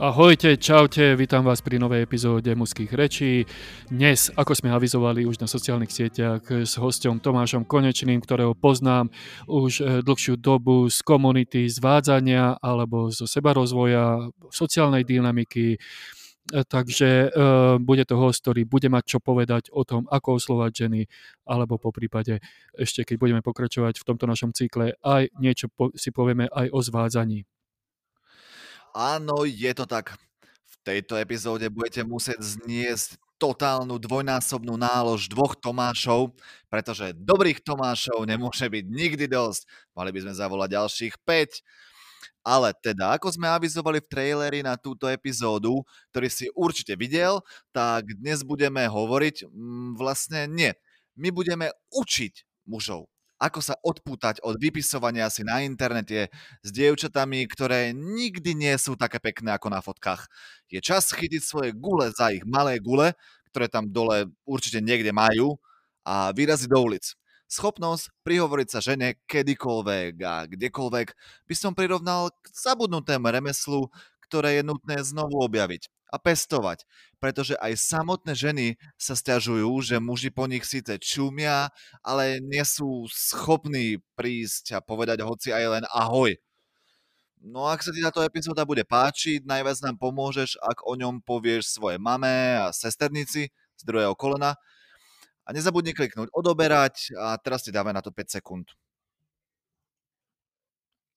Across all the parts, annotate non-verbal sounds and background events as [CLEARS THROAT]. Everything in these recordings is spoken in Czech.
Ahojte, čaute, vítam vás pri novej epizóde Muských rečí. Dnes, ako sme avizovali už na sociálnych sieťach, s hostom Tomášom Konečným, ktorého poznám už eh, dlhšiu dobu z komunity zvádzania alebo zo sebarozvoja, sociálnej dynamiky, eh, takže uh, bude to host, ktorý bude mať čo povedať o tom, ako oslovať ženy, alebo po prípade ešte, keď budeme pokračovať v tomto našom cykle, aj niečo po, si povieme aj o zvádzaní. Áno, je to tak. V tejto epizóde budete musieť zniesť totálnu dvojnásobnú nálož dvoch Tomášov, pretože dobrých Tomášov nemôže byť nikdy dosť. Mali by sme zavolať ďalších 5. Ale teda, ako sme avizovali v traileri na túto epizódu, ktorý si určite videl, tak dnes budeme hovoriť, mm, vlastne nie, my budeme učiť mužov ako sa odpútať od vypisovania si na internete s dievčatami, ktoré nikdy nie sú také pekné ako na fotkách. Je čas chytiť svoje gule za ich malé gule, ktoré tam dole určite niekde majú a vyraziť do ulic. Schopnosť prihovoriť sa žene kedykoľvek a kdekoľvek by som prirovnal k zabudnutému remeslu, ktoré je nutné znovu objaviť a pestovať, pretože aj samotné ženy sa stiažujú, že muži po nich síce čumia, ale nie sú schopní prísť a povedať hoci aj len ahoj. No ak sa ti táto epizóda bude páčiť, najviac nám pomôžeš, ak o ňom povieš svoje mame a sesternici z druhého kolena. A nezabudni kliknúť odoberať a teraz ti dáme na to 5 sekúnd.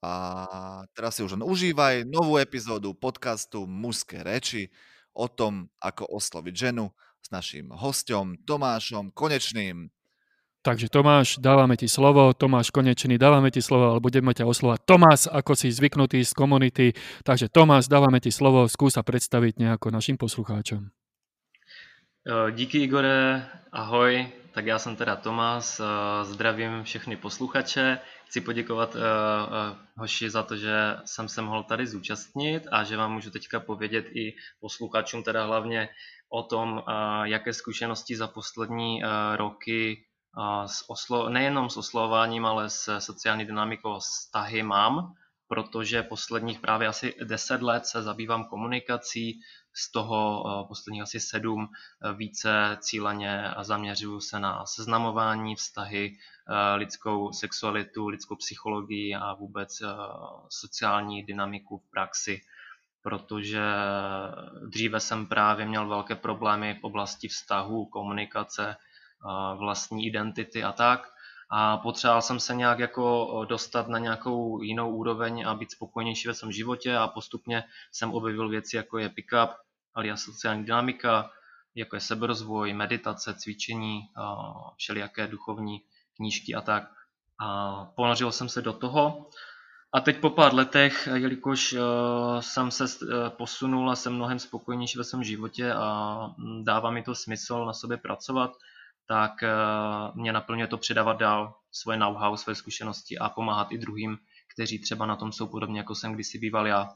A teraz si už len užívaj novú epizódu podcastu Mužské reči o tom, ako osloviť ženu s naším hostom Tomášom Konečným. Takže Tomáš, dávame ti slovo, Tomáš Konečný, dávame ti slovo, ale budeme ťa oslovať Tomás, ako si zvyknutý z komunity. Takže Tomás, dávame ti slovo, skúsa predstaviť nejako našim poslucháčom. Díky Igore, ahoj, tak já jsem teda Tomás, zdravím všechny posluchače. Chci poděkovat uh, uh, hoši za to, že jsem se mohl tady zúčastnit a že vám můžu teďka povědět i posluchačům teda hlavně o tom, jaké zkušenosti za poslední roky s oslo- nejenom s oslovováním, ale s sociální dynamikou vztahy mám, protože posledních právě asi 10 let se zabývám komunikací, z toho posledních asi sedm více cíleně zaměřuju se na seznamování, vztahy, Eh, lidskou sexualitu, lidskou psychologii a vůbec eh, sociální dynamiku v praxi, protože dříve jsem právě měl velké problémy v oblasti vztahu, komunikace, eh, vlastní identity a tak. A potřeboval jsem se nějak jako dostat na nějakou jinou úroveň a být spokojenější ve svém životě a postupně jsem objevil věci, jako je pick-up, alias sociální dynamika, jako je seberozvoj, meditace, cvičení, všelijaké duchovní knížky a tak. A ponořil jsem se do toho. A teď po pár letech, jelikož uh, jsem se uh, posunul a jsem mnohem spokojenější ve svém životě a dává mi to smysl na sobě pracovat, tak uh, mě naplňuje to předávat dál svoje know-how, svoje zkušenosti a pomáhat i druhým, kteří třeba na tom jsou podobně, jako jsem kdysi býval já,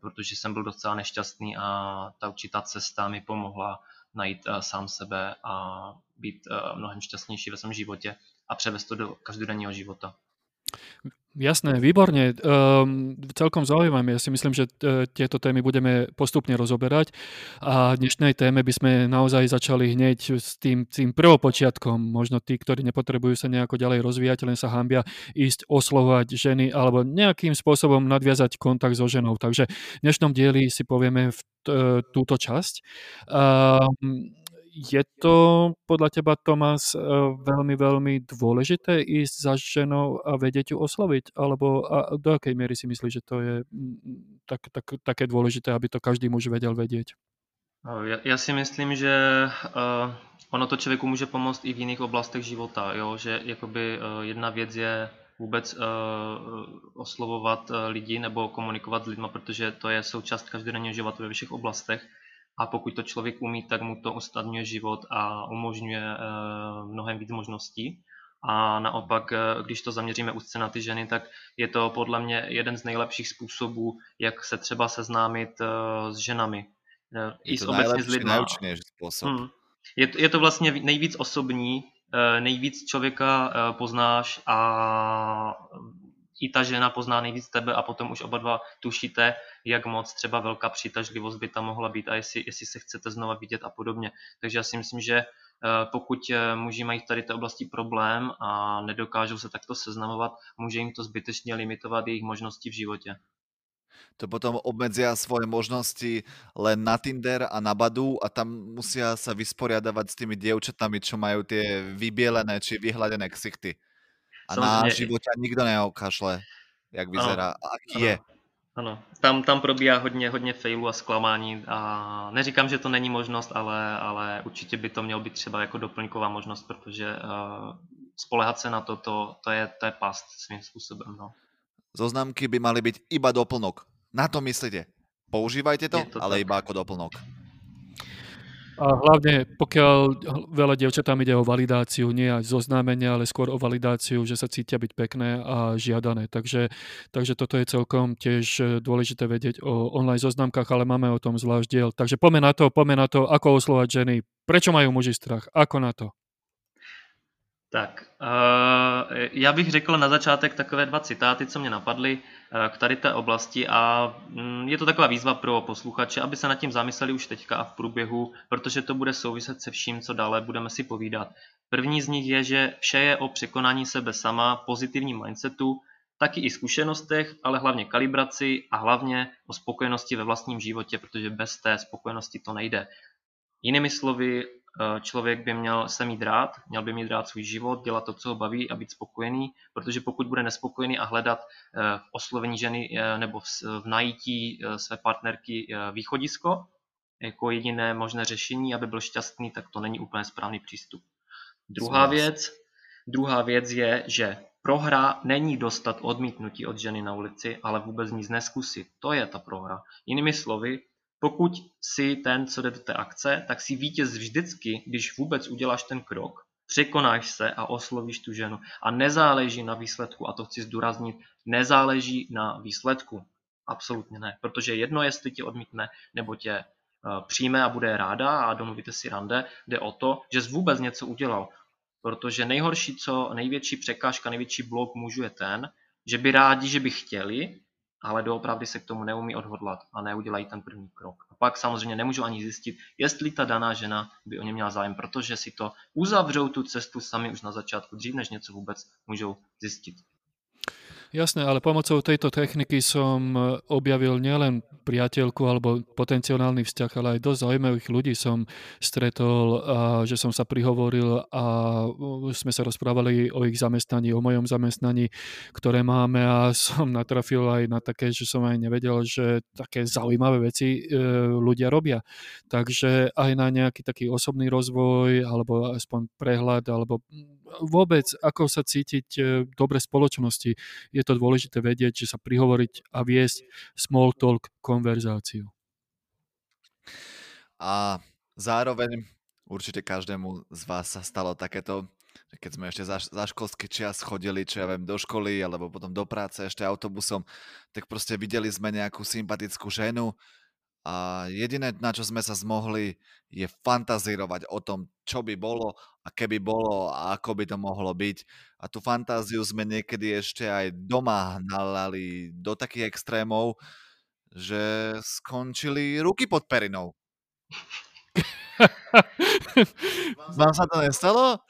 protože jsem byl docela nešťastný a ta určitá cesta mi pomohla najít sám sebe a být mnohem šťastnější ve svém životě a převést to do každodenního života. Jasné, výborne. Um, celkom zaujímavé. Ja si myslím, že e, tieto témy budeme postupne rozoberať a dnešnej téme by sme naozaj začali hneď s tým, tým prvopočiatkom. Možno tí, ktorí nepotrebujú sa nejako ďalej rozvíjať, len sa hambia ísť oslovať ženy alebo nejakým spôsobom nadviazať kontakt so ženou. Takže v dnešnom dieli si povieme v e, túto časť. Um, je to podľa teba, Tomás, eh, veľmi, veľmi dôležité ísť za ženou a vedieť ju osloviť? Alebo a do akej miery si myslíš, že to je mm, tak, tak, také dôležité, aby to každý muž vedel vedieť? Já, já si myslím, že uh, ono to člověku může pomoct i v jiných oblastech života, jo? že jakoby uh, jedna věc je vůbec uh, oslovovat lidi nebo komunikovat s lidmi, protože to je součást každodenního života ve všech oblastech a pokud to člověk umí, tak mu to usnadňuje život a umožňuje eh, mnohem víc možností. A naopak, eh, když to zaměříme úzce na ty ženy, tak je to podle mě jeden z nejlepších způsobů, jak se třeba seznámit eh, s ženami. I s obecně s lidmi. způsob. Hmm. Je, je to vlastně nejvíc osobní, nejvíc člověka poznáš a i ta žena pozná nejvíc tebe a potom už oba dva tušíte, jak moc třeba velká přitažlivost by tam mohla být a jestli, jestli se chcete znova vidět a podobně. Takže já si myslím, že eh, pokud eh, muži mají v tady té oblasti problém a nedokážou se takto seznamovat, může jim to zbytečně limitovat jejich možnosti v životě to potom obmedzia svoje možnosti len na Tinder a na Badu a tam musia sa vysporiadavať s tými dievčatami, čo majú tie vybielené či vyhladené ksichty. A na životě nikto neokašle, jak vyzerá, ano, aký ano. je. Ano, tam, tam probíhá hodně, hodně failů a zklamání a neříkám, že to není možnost, ale, ale určitě by to mělo být třeba jako doplňková možnost, protože uh, spolehat se na to, to, to, je, to je past svým způsobem. No. Zoznamky by mali byť iba doplnok. Na to myslíte. Používajte to, to ale tak. iba ako doplnok. A hlavne, pokiaľ veľa dievčatám ide o validáciu, nie aj zoznámenie, ale skôr o validáciu, že sa cítia byť pekné a žiadané. Takže, takže toto je celkom tiež e, dôležité vedieť o online zoznamkách, ale máme o tom zvlášť diel. Takže poďme na to, poďme na to, ako oslovať ženy. Prečo majú muži strach? Ako na to? Tak, uh, já bych řekl na začátek takové dva citáty, co mě napadly uh, k tady té oblasti a um, je to taková výzva pro posluchače, aby se nad tím zamysleli už teďka a v průběhu, protože to bude souviset se vším, co dále budeme si povídat. První z nich je, že vše je o překonání sebe sama, pozitivním mindsetu, taky i zkušenostech, ale hlavně kalibraci a hlavně o spokojenosti ve vlastním životě, protože bez té spokojenosti to nejde. Jinými slovy, Eh, člověk by měl se mít rád, měl by mít rád svůj život, dělat to, co ho baví a být spokojený, protože pokud bude nespokojený a hledat eh, v oslovení ženy eh, nebo v najítí své partnerky východisko jako jediné možné řešení, aby byl šťastný, tak to není úplně správný přístup. Druhá věc, druhá věc je, že prohra není dostat odmítnutí od ženy na ulici, ale vůbec nic neskusit. To je ta prohra. Jinými slovy, pokud si ten, co jde do té akce, tak si vítěz vždycky, když vůbec uděláš ten krok, překonáš se a oslovíš tu ženu. A nezáleží na výsledku, a to chci zdůraznit, nezáleží na výsledku. Absolutně ne, protože jedno, jestli tě odmítne nebo tě uh, přijme a bude ráda a domluvíte si rande, jde o to, že jsi vůbec něco udělal. Protože nejhorší, co největší překážka, největší blok mužů je ten, že by rádi, že by chtěli, ale doopravdy se k tomu neumí odhodlat a neudělají ten první krok. A pak samozřejmě nemůžu ani zjistit, jestli ta daná žena by o ně měla zájem, protože si to uzavřou tu cestu sami už na začátku, dřív než něco vůbec můžou zjistit. Jasné, ale pomocou tejto techniky som e, objavil nielen priateľku alebo potenciálny vzťah, ale aj dosť zaujímavých ľudí som stretol, a že som sa prihovoril a sme sa rozprávali o ich zamestnaní, o mojom zamestnaní, ktoré máme a [LAUGHS] som natrafil aj na také, že som aj nevedel, že také zaujímavé veci e, ľudia robia. Takže aj na nejaký taký osobný rozvoj alebo aspoň prehľad alebo vôbec, ako sa cítiť e, dobre spoločnosti, je to dôležité vedieť, že sa prihovoriť a viesť small talk konverzáciu. A zároveň určite každému z vás sa stalo takéto, keď sme ešte za, za školský čas chodili, čo ja viem, do školy alebo potom do práce ešte autobusom, tak proste videli sme nejakú sympatickú ženu, a jediné, na čo sme sa zmohli, je fantazírovať o tom, čo by bolo a keby bolo a ako by to mohlo byť. A tú fantáziu sme niekedy ešte aj doma hnalali do takých extrémov, že skončili ruky pod perinou. [LAUGHS] Vám sa to nestalo?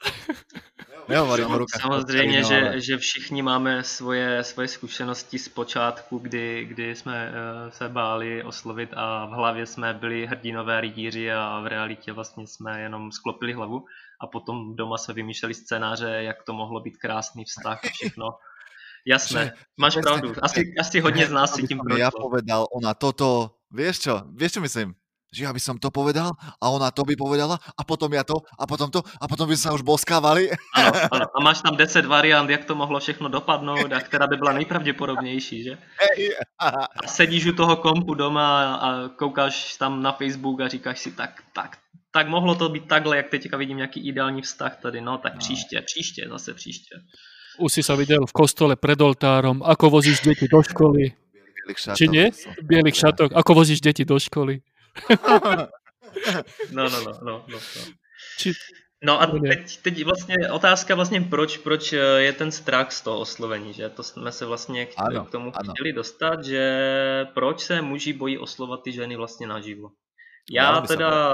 Nehovorím o rukách. Samozřejmě, že, ale... že všichni máme svoje, svoje zkušenosti z počátku, kdy, kdy jsme uh, se báli oslovit a v hlavě jsme byli hrdinové rytíři a v realitě vlastně jsme jenom sklopili hlavu a potom doma jsme vymýšleli scénáře, jak to mohlo být krásný vztah a všechno. [LAUGHS] Jasné, máš pravdu. Asi, asi hodně z nás si tím prošlo. Ja povedal, ona toto, vieš čo, vieš čo myslím? Že ja by som to povedal a ona to by povedala a potom ja to a potom to a potom by sa už boskávali. Ano, [LAUGHS] ano. A máš tam 10 variant, jak to mohlo všechno dopadnout a která by byla nejpravděpodobnější, že? A sedíš u toho kompu doma a koukáš tam na Facebook a říkáš si tak, tak, tak mohlo to být takhle, jak teďka vidím nějaký ideální vztah tady, no tak no. příště, příště, zase příště. Už si sa videl v kostole pred oltárom, ako vozíš deti do školy. Či nie? Bielých šatok. Ako vozíš deti do školy? No, no, no, no, no. Či, No a teď, teď vlastně otázka vlastně, proč, proč eh, je ten strach z toho oslovení, že? To jsme se vlastně chtěli, ano, k tomu ano. chtěli dostat, že proč se muži bojí oslovat ty ženy vlastně naživo. Já teda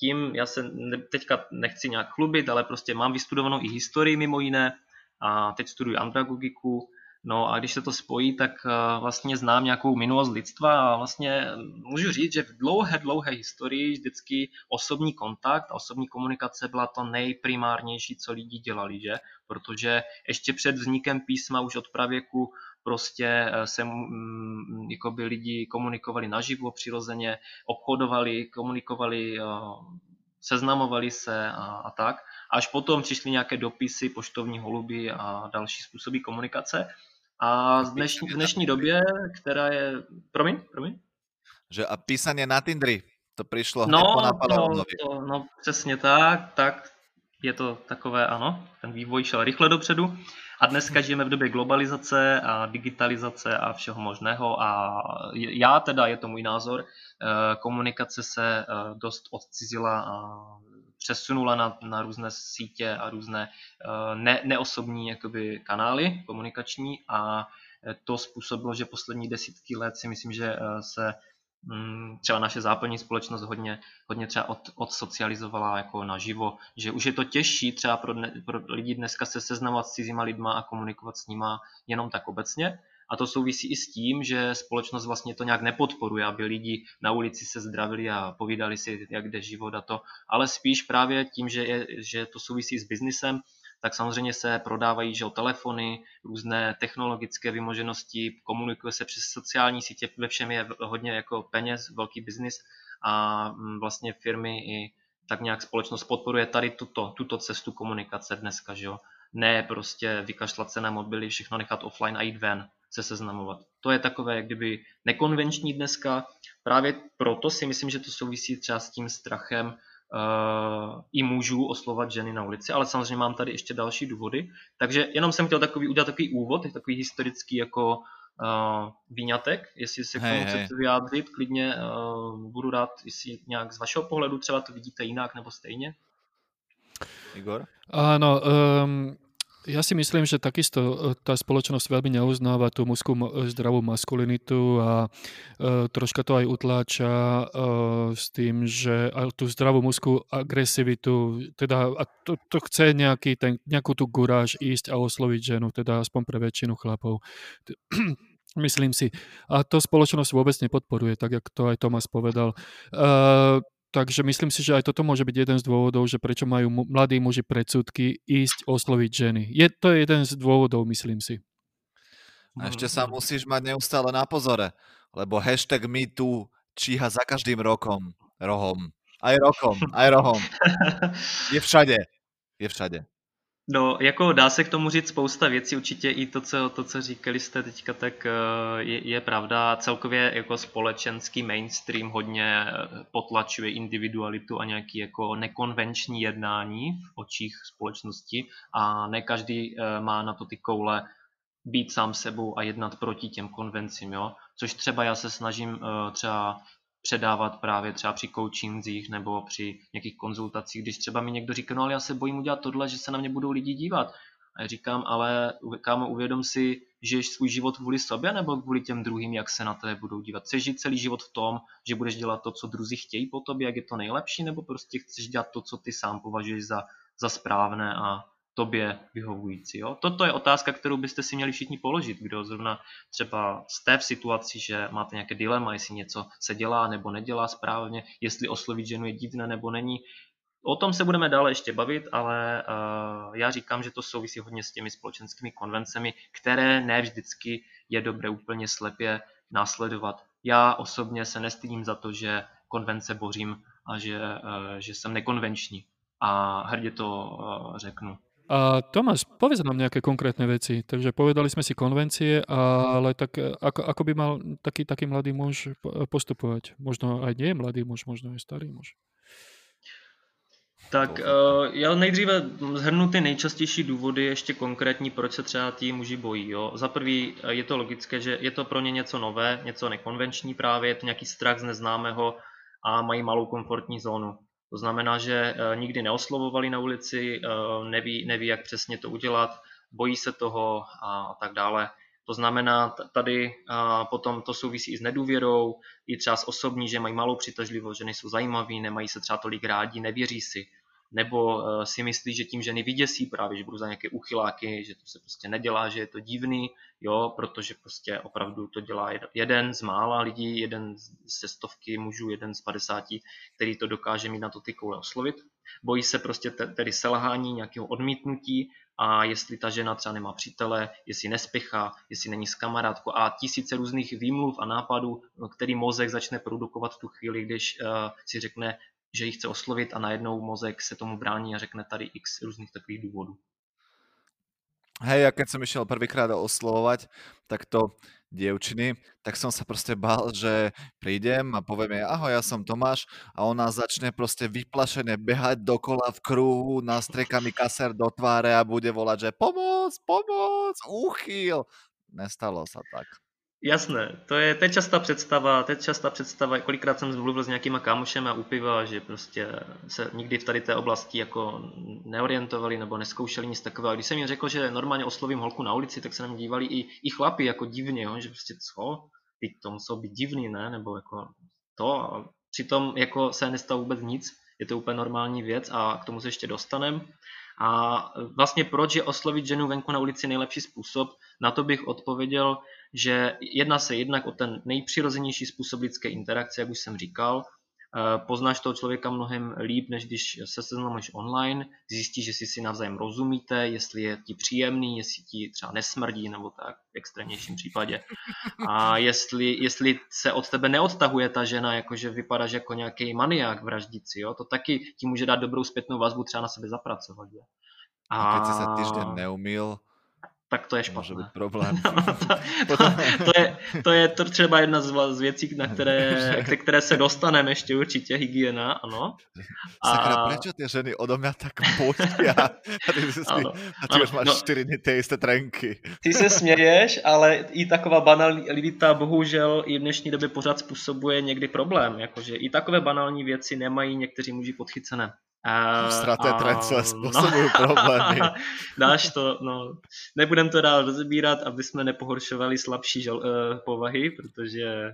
tím, já se teďka nechci nějak chlubit, ale prostě mám vystudovanou i historii mimo jiné a teď studuji andragogiku No a když se to spojí, tak eh, vlastně znám nějakou minulost lidstva a vlastně můžu říct, že v dlouhé, dlouhé historii vždycky osobní kontakt a osobní komunikace byla to nejprimárnější, co lidi dělali, že? Protože ještě před vznikem písma už od pravěku prostě eh, se jako by lidi komunikovali naživo, přirozeně, obchodovali, komunikovali, eh, seznamovali se a, a tak. Až potom přišly nějaké dopisy, poštovní holuby a další způsoby komunikace. A v dnešní, v dnešní době, která je... Promiň, promiň? Že a písaně na Tindri, to přišlo no, po to, no, přesně tak, tak je to takové, ano, ten vývoj šel rychle dopředu. A dneska žijeme v době globalizace a digitalizace a všeho možného. A já teda, je to můj názor, eh, komunikace se eh, dost odcizila a přesunula na, na různé sítě a různé uh, ne, neosobní jakoby, kanály komunikační. A eh, to způsobilo, že poslední desítky let si myslím, že se třeba naše západní společnost hodně, hodně třeba od, odsocializovala jako naživo, že už je to těžší třeba pro, ne, pro lidi dneska se seznamovat s cizíma lidma a komunikovat s nima jenom tak obecně, a to souvisí i s tím, že společnost vlastně to nějak nepodporuje, aby lidi na ulici se zdravili a povídali si, jak jde život a to, ale spíš právě tím, že, je, že to souvisí s biznisem, tak samozřejmě se prodávají že telefony, různé technologické vymoženosti, komunikuje se přes sociální sítě, ve všem je hodně jako peněz, velký biznis a mm, vlastně firmy i tak nějak společnost podporuje tady tuto, tuto cestu komunikace dneska, že jo. Ne prostě vykašlat se na mobily, všechno nechat offline a jít ven se seznamovat. To je takové, jak kdyby nekonvenční dneska. Právě proto si myslím, že to souvisí třeba s tím strachem uh, i mužů oslovat ženy na ulici, ale samozřejmě mám tady ještě další důvody. Takže jenom jsem chtěl takový, udělat takový úvod, takový historický jako uh, výňatek, jestli se k tomu chcete vyjádřit, klidně uh, budu rád, jestli nějak z vašeho pohledu třeba to vidíte jinak nebo stejně. Igor? Áno, um, ja si myslím, že takisto e, tá spoločnosť veľmi neuznáva tú mužskú zdravú maskulinitu a e, troška to aj utláča e, s tým, že a tú zdravú mužskú agresivitu, teda a to, to chce nejaký ten, nejakú tú guráž ísť a osloviť ženu, teda aspoň pre väčšinu chlapov. [CLEARS THROAT] Myslím si. A to spoločnosť vôbec nepodporuje, tak jak to aj Tomas povedal. Uh, Takže myslím si, že aj toto môže byť jeden z dôvodov, že prečo majú mladí muži predsudky ísť osloviť ženy. Je to jeden z dôvodov, myslím si. A ešte sa musíš mať neustále na pozore, lebo hashtag MeToo číha za každým rokom, rohom. Aj rokom, aj rohom. [LAUGHS] Je všade. Je všade. No, jako dá se k tomu říct spousta věcí, určitě i to, co, to, co říkali jste teďka, tak eh, je, je pravda. Celkově jako společenský mainstream hodně eh, potlačuje individualitu a nějaký jako nekonvenční jednání v očích společnosti a ne každý eh, má na to ty koule být sám sebou a jednat proti těm konvencím, jo? což třeba já se snažím třeba předávat právě třeba při coachingzích nebo při nějakých konzultacích, když třeba mi někdo říká, no ale já se bojím udělat tohle, že se na mě budou lidi dívat. A já říkám, ale kámo, uvědom si, žiješ svůj život kvůli sobě nebo kvůli těm druhým, jak se na tebe budou dívat. Chceš žít celý život v tom, že budeš dělat to, co druzí chtějí po tobě, jak je to nejlepší, nebo prostě chceš dělat to, co ty sám považuješ za, za správné a tobě vyhovující. Jo? Toto je otázka, kterou byste si měli všichni položit, kdo zrovna třeba jste v situaci, že máte nějaké dilema, jestli něco se dělá nebo nedělá správně, jestli oslovit ženu je divné nebo není. O tom se budeme dále ještě bavit, ale uh, já říkám, že to souvisí hodně s těmi společenskými konvencemi, které ne vždycky je dobré úplně slepě následovat. Já osobně se nestydím za to, že konvence bořím a že, uh, že jsem nekonvenční a hrdě to uh, řeknu. A Tomáš, povedz nám nejaké konkrétne veci. Takže povedali sme si konvencie, ale tak ako, ako by mal taký, taký mladý muž postupovať? Možno aj nie mladý muž, možno aj starý muž. Tak uh, já nejdříve zhrnu ty nejčastější důvody, ještě konkrétní, proč se třeba tí muži bojí. Jo. Za prvý e, je to logické, že je to pro ně něco nové, něco nekonvenční právě, je to nějaký strach z neznámého a mají malou komfortní zónu. To znamená, že nikdy neoslovovali na ulici, neví, neví, jak přesně to udělat, bojí se toho a tak dále. To znamená, tady potom to souvisí i s nedůvěrou, i třeba s osobní, že mají malou přitažlivost, že nejsou zajímaví, nemají se třeba tolik rádi, nevěří si. Nebo e, si myslí, že tím ženy vyděsí právě, že budou za nějaké uchyláky, že to se prostě nedělá, že je to divný, jo, protože prostě opravdu to dělá jeden z mála lidí, jeden ze stovky mužů, jeden z padesáti, který to dokáže mít na to ty koule oslovit. Bojí se prostě tedy selhání, nějakého odmítnutí a jestli ta žena třeba nemá přítele, jestli nespěchá, jestli není s kamarádkou a tisíce různých výmluv a nápadů, který mozek začne produkovat v tu chvíli, když uh, si řekne, že ji chce oslovit a najednou mozek se tomu brání a řekne tady x různých takových důvodů. Hej, ja keď som išiel prvýkrát oslovovať, tak to dievčiny, tak som sa proste bál, že prídem a poviem jej, ahoj, ja som Tomáš a ona začne proste vyplašene behať dokola v kruhu, nastrieka mi kaser do tváre a bude volať, že pomoc, pomoc, uchyl. Nestalo sa tak. Jasné, to je, to je častá představa, to je častá představa, kolikrát jsem mluvil s nějakýma kámošem a upiva, že prostě se nikdy v tady té oblasti jako neorientovali nebo neskoušeli nic takového. Když jsem jim řekl, že normálně oslovím holku na ulici, tak se na dívali i, i chlapi jako divně, jo? že prostě co, teď to muselo být divný, ne, nebo jako to. A přitom jako se nestalo vůbec nic, je to úplně normální věc a k tomu se ještě dostanem. A vlastně proč je oslovit ženu venku na ulici nejlepší způsob? Na to bych odpověděl, že jedná se jednak o ten nejpřirozenější způsob lidské interakce, jak už jsem říkal. Eh, poznáš toho člověka mnohem líp, než když se seznamuješ online, zjistíš, že si si navzájem rozumíte, jestli je ti příjemný, jestli ti třeba nesmrdí, nebo tak v extrémnějším případě. A jestli, jestli se od tebe neodtahuje ta žena, jakože vypadáš jako nějaký maniák vraždící, jo? to taky ti může dát dobrou zpětnou vazbu třeba na sebe zapracovat. Jo? A, a keď si se týždeň neumil, tak to je špatné. Může být problém. [LAUGHS] to, to, to, je, to je to třeba jedna z, z věcí, na které, k které se dostaneme ještě určitě, hygiena, ano. A... Sakra, prečo ty ženy odo mě tak bojí a, a ty, si, ano, a ty ano, už máš no, čtyři dny ty jisté trenky. Ty se směješ, ale i taková banalita bohužel i v dnešní době pořád způsobuje někdy problém, jakože i takové banální věci nemají někteří muži podchycené. Straté trance [LAUGHS] způsobují no, problémy. [LAUGHS] Dáš to, no. Nebudem to dál rozebírat, aby jsme nepohoršovali slabší žal, uh, povahy, protože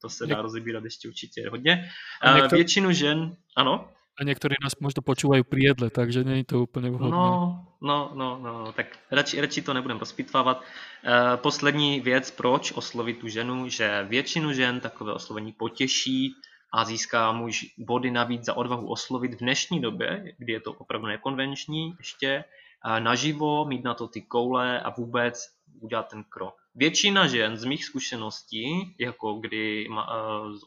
to se dá rozebírat ještě určitě hodně. Uh, někdo... Většinu žen, ano? A někteří nás možná počúvají pri jedle, takže není to úplně vhodné. No, no, no, no, tak radši, radši to nebudem rozpitvávat. Uh, poslední věc, proč oslovit tu ženu, že většinu žen takové oslovení potěší, a získá muž body navíc za odvahu oslovit v dnešní době, kdy je to opravdu nekonvenční ještě, naživo, mít na to ty koule a vůbec udělat ten krok. Většina žen z mých zkušeností, jako kdy uh,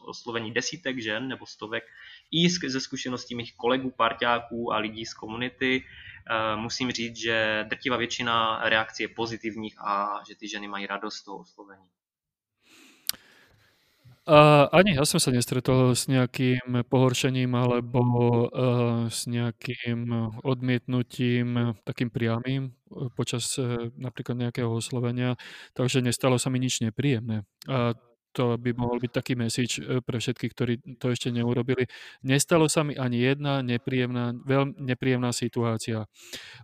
oslovení desítek žen nebo stovek, i ze zkušeností mých kolegů, parťáků a lidí z komunity, uh, musím říct, že drtivá většina reakcí je pozitivních a že ty ženy mají radost z toho oslovení. Uh, ani ja som sa nestretol s nejakým pohoršením alebo uh, s nejakým odmietnutím takým priamým e, počas uh, napríklad nejakého oslovenia, takže nestalo sa mi nič nepríjemné. A to by mohol byť taký message e, pre všetkých, ktorí to ešte neurobili. Nestalo sa mi ani jedna nepríjemná, veľmi nepríjemná situácia.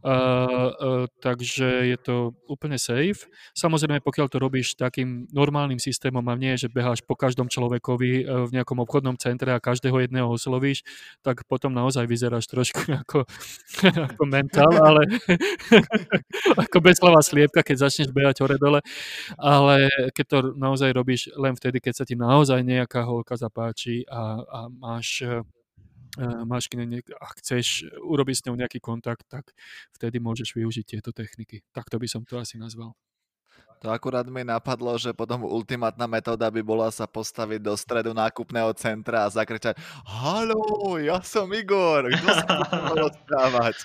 Uh, uh, takže je to úplne safe. Samozrejme, pokiaľ to robíš takým normálnym systémom a nie, že beháš po každom človekovi uh, v nejakom obchodnom centre a každého jedného oslovíš, tak potom naozaj vyzeráš trošku [LAUGHS] ako, ako mentál, ale [LAUGHS] ako slova sliepka, keď začneš behať hore-dole. Ale keď to naozaj robíš len vtedy, keď sa ti naozaj nejaká holka zapáči a, a máš e, máš k nej, a chceš urobiť s ňou nejaký kontakt, tak vtedy môžeš využiť tieto techniky. Takto by som to asi nazval. To akurát mi napadlo, že potom ultimátna metóda by bola sa postaviť do stredu nákupného centra a zakričať Halo, ja som Igor, kto sa rozprávať?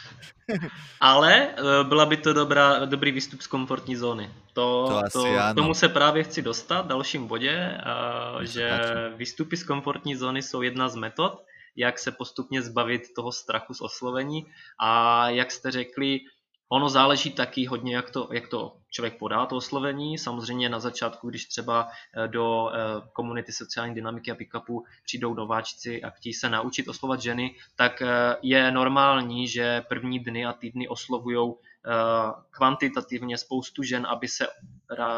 [LAUGHS] Ale e, byla by to dobrá, dobrý výstup z komfortní zóny. To, to, to tomu se právě chci dostat v dalším bodě, že výstupy z komfortní zóny jsou jedna z metod, jak se postupně zbavit toho strachu z oslovení a jak jste řekli, ono záleží taky hodně, jak to, jak to člověk podá to oslovení. Samozřejmě na začátku, když třeba eh, do eh, komunity sociální dynamiky a pick-upu přijdou nováčci a chtějí se naučit oslovat ženy, tak eh, je normální, že první dny a týdny oslovují kvantitativně spoustu žen, aby se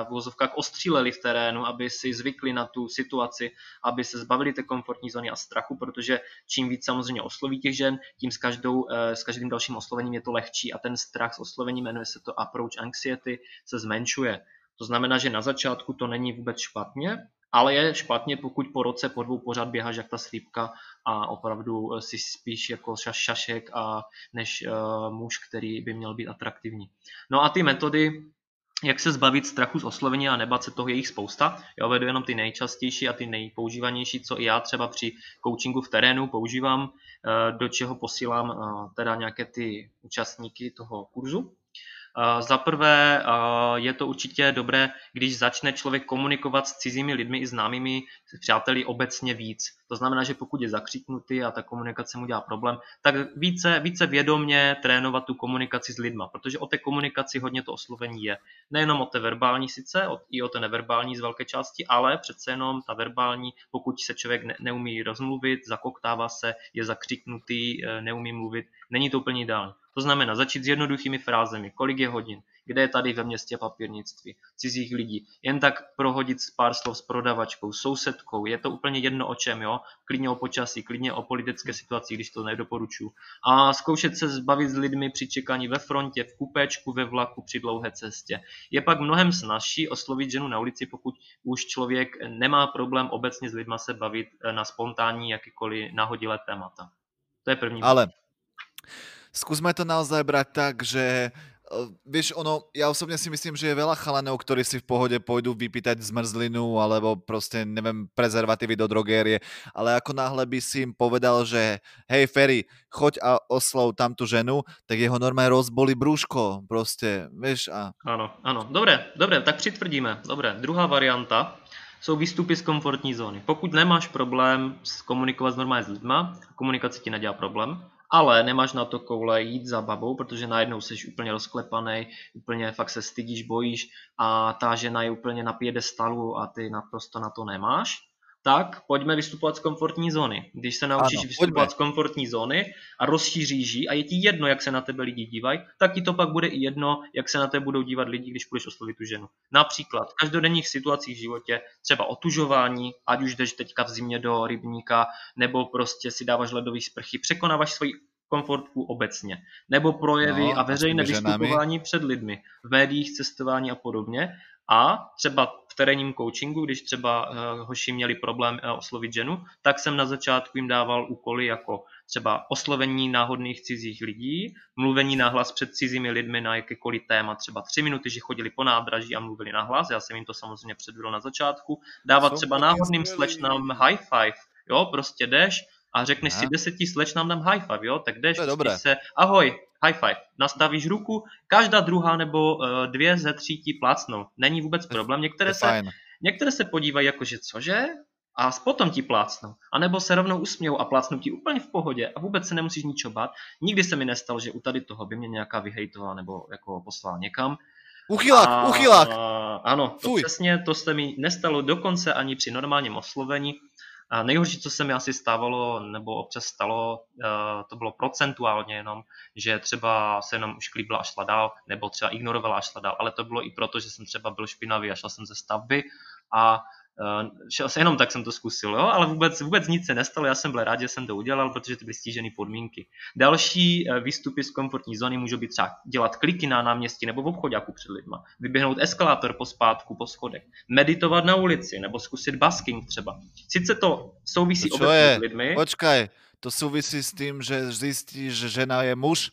v vozovkách ostříleli v terénu, aby si zvykli na tu situaci, aby se zbavili té komfortní zóny a strachu, protože čím víc samozřejmě osloví těch žen, tím s, každou, s každým dalším oslovením je to lehčí a ten strach s oslovením jmenuje se to approach anxiety, se zmenšuje. To znamená, že na začátku to není vůbec špatně, ale je špatně, pokud po roce, po dvou pořád běháš jak ta slípka a opravdu si spíš jako šaš, šašek a než uh, muž, který by měl být atraktivní. No a ty metody, jak se zbavit strachu z oslovení a nebat se toho je jich spousta. Já vedu jenom ty nejčastější a ty nejpoužívanější, co i já třeba při coachingu v terénu používám, eh, do čeho posílám eh, teda nějaké ty účastníky toho kurzu. Za prvé je to určitě dobré, když začne člověk komunikovat s cizími lidmi i známými přáteli obecně víc. To znamená, že pokud je zakřiknutý a ta komunikace mu dělá problém, tak více, více vědomně trénovat tu komunikaci s lidma, protože o té komunikaci hodně to oslovení je. Nejenom o té verbální sice, i o té neverbální z velké části, ale přece jenom ta verbální, pokud se člověk ne, neumí rozmluvit, zakoktává se, je zakřiknutý, e, neumí mluvit, není to úplně ideální. To znamená začít s jednoduchými frázemi, kolik je hodin, kde je tady ve městě papírnictví, cizích lidí. Jen tak prohodit pár slov s prodavačkou, sousedkou, je to úplně jedno o čem, jo? Klidně o počasí, klidně o politické situaci, když to nedoporučuju. A zkoušet se zbavit s lidmi při čekání ve frontě, v kupéčku, ve vlaku, při dlouhé cestě. Je pak mnohem snažší oslovit ženu na ulici, pokud už člověk nemá problém obecně s lidma se bavit na spontánní, jakýkoliv nahodilé témata. To je první. Ale skúsme to naozaj brať tak, že vieš, ono, ja osobne si myslím, že je veľa chalanov, ktorí si v pohode pôjdu vypýtať zmrzlinu alebo proste, neviem, prezervatívy do drogérie, ale ako náhle by si im povedal, že hej Ferry, choď a oslov tam tú ženu, tak jeho normálne rozbolí brúško, proste, vieš a... Ano, ano, dobré, dobré, tak přitvrdíme, dobré. Druhá varianta jsou výstupy z komfortní zóny. Pokud nemáš problém komunikovat s normálně s lidma, komunikace ti nedělá problém, ale nemáš na to koule jít za babou, protože najednou jsi úplně rozklepaný, úplně fakt se stydíš, bojíš a ta žena je úplně na piedestalu a ty naprosto na to nemáš, tak pojďme vystupovat z komfortní zóny. Když se naučíš ano, vystupovat pojďme. z komfortní zóny a rozšíříš ji a je ti jedno, jak se na tebe lidi dívají, tak ti to pak bude i jedno, jak se na tebe budou dívat lidi, když půjdeš oslovit tu ženu. Například v každodenních situacích v životě, třeba otužování, ať už jdeš teďka v zimě do rybníka, nebo prostě si dáváš ledové sprchy, překonáváš svoji komfortku obecně, nebo projevy no, a veřejné vystupování před lidmi, v médiích, cestování a podobně. A třeba v terénním coachingu, když třeba uh, hoši měli problém uh, oslovit ženu, tak jsem na začátku jim dával úkoly jako třeba oslovení náhodných cizích lidí, mluvení nahlas před cizími lidmi na jakékoliv téma, třeba tři minuty, že chodili po nádraží a mluvili nahlas, já jsem jim to samozřejmě předvedl na začátku, dávat Jsou třeba náhodným slečnám high five, jo, prostě jdeš, a řekneš Aha. si deseti slečnám dám high five, jo, tak jdeš, se, ahoj, high five, nastavíš ruku, každá druhá nebo uh, dvě ze tří ti plácnou. Není vůbec problém, některé se, některé se podívají jako, že cože, a potom ti plácnou. A nebo se rovnou usmějou a plácnou ti úplně v pohodě a vůbec se nemusíš ničeho bát. Nikdy se mi nestalo, že u tady toho by mě nějaká vyhejtovala nebo jako poslala někam. Uchylák, a, uchylák! Ano, to přesně, to se mi nestalo dokonce ani při normálním oslovení. A nejhorší, co se mi asi stávalo, nebo občas stalo, eh, to bylo procentuálně jenom, že třeba se jenom už klíbla a šla dál, nebo třeba ignorovala a šla dál, ale to bylo i proto, že jsem třeba byl špinavý a šel jsem ze stavby a šel se jenom tak jsem to zkusil, jo? ale vůbec, vůbec nic se nestalo, já jsem byl rád, že jsem to udělal, protože to byly stížené podmínky. Další uh, výstupy z komfortní zóny můžou být třeba dělat kliky na náměstí nebo v obchodáku před lidma, vyběhnout eskalátor po spátku, po schodech, meditovat na ulici nebo zkusit basking třeba. Sice to souvisí to obecně s lidmi. Počkaj, to souvisí s tím, že zjistíš, že žena je muž?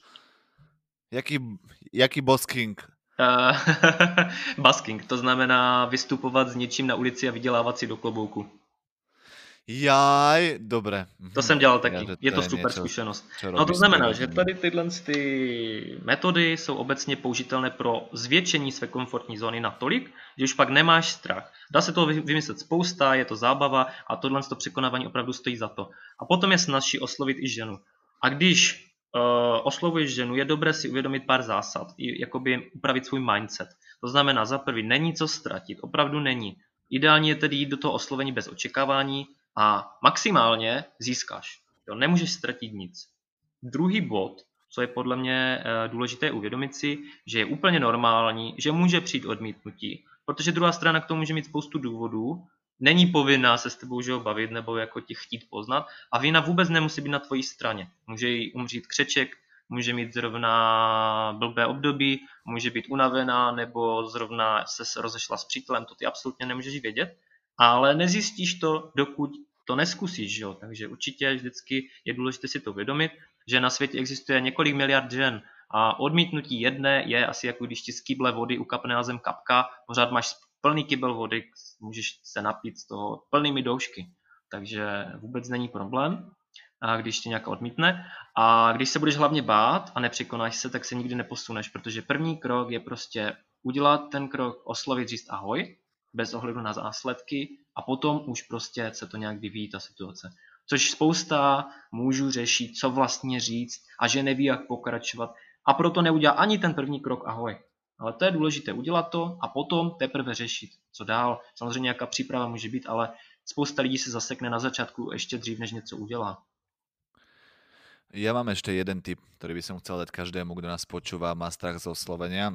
Jaký, jaký basking? Uh, [LAUGHS] basking, to znamená vystupovat s něčím na ulici a vydělávat si do klobouku. Jaj, dobré. To jsem dělal taky, Já, je to, super něco, zkušenost. No to znamená, že tady tyhle ty metody jsou obecně použitelné pro zvětšení své komfortní zóny natolik, že už pak nemáš strach. Dá se toho vymyslet spousta, je to zábava a tohle to překonávání opravdu stojí za to. A potom je snažší oslovit i ženu. A když oslovuješ ženu, je dobré si uvědomit pár zásad, jakoby upravit svůj mindset. To znamená, za prvý, není co ztratit, opravdu není. Ideálně je tedy jít do toho oslovení bez očekávání a maximálně získáš. Jo, nemůžeš ztratit nic. Druhý bod, co je podle mě eh, důležité uvědomit si, že je úplně normální, že může přijít odmítnutí, protože druhá strana k tomu může mít spoustu důvodů, není povinná se s tebou že bavit nebo jako ti chtít poznat a vina vůbec nemusí být na tvojí straně. Může jí umřít křeček, může mít zrovna blbé období, může být unavená nebo zrovna se rozešla s přítelem, to ty absolutně nemůžeš vědět, ale nezjistíš to, dokud to neskusíš, jo? takže určitě vždycky je důležité si to uvědomit, že na světě existuje několik miliard žen a odmítnutí jedné je asi jako když ti z kýble vody ukapne na zem kapka, pořád máš plný kybel vody, můžeš se napít z toho plnými doušky. Takže vůbec není problém, když tě nějak odmítne. A když se budeš hlavně bát a nepřekonáš se, tak se nikdy neposuneš, protože první krok je prostě udělat ten krok, oslovit, říct ahoj, bez ohledu na následky a potom už prostě se to nějak vyvíjí ta situace. Což spousta mužů řeší, co vlastně říct a že neví, jak pokračovat a proto neudělá ani ten první krok ahoj. Ale to je důležité udělat to a potom teprve řešit, co dál. Samozřejmě nějaká příprava může být, ale spousta lidí se zasekne na začátku ještě dřív, než něco udělá. Ja mám ešte jeden tip, ktorý by som chcel dať každému, kto nás počúva, má strach zo Slovenia.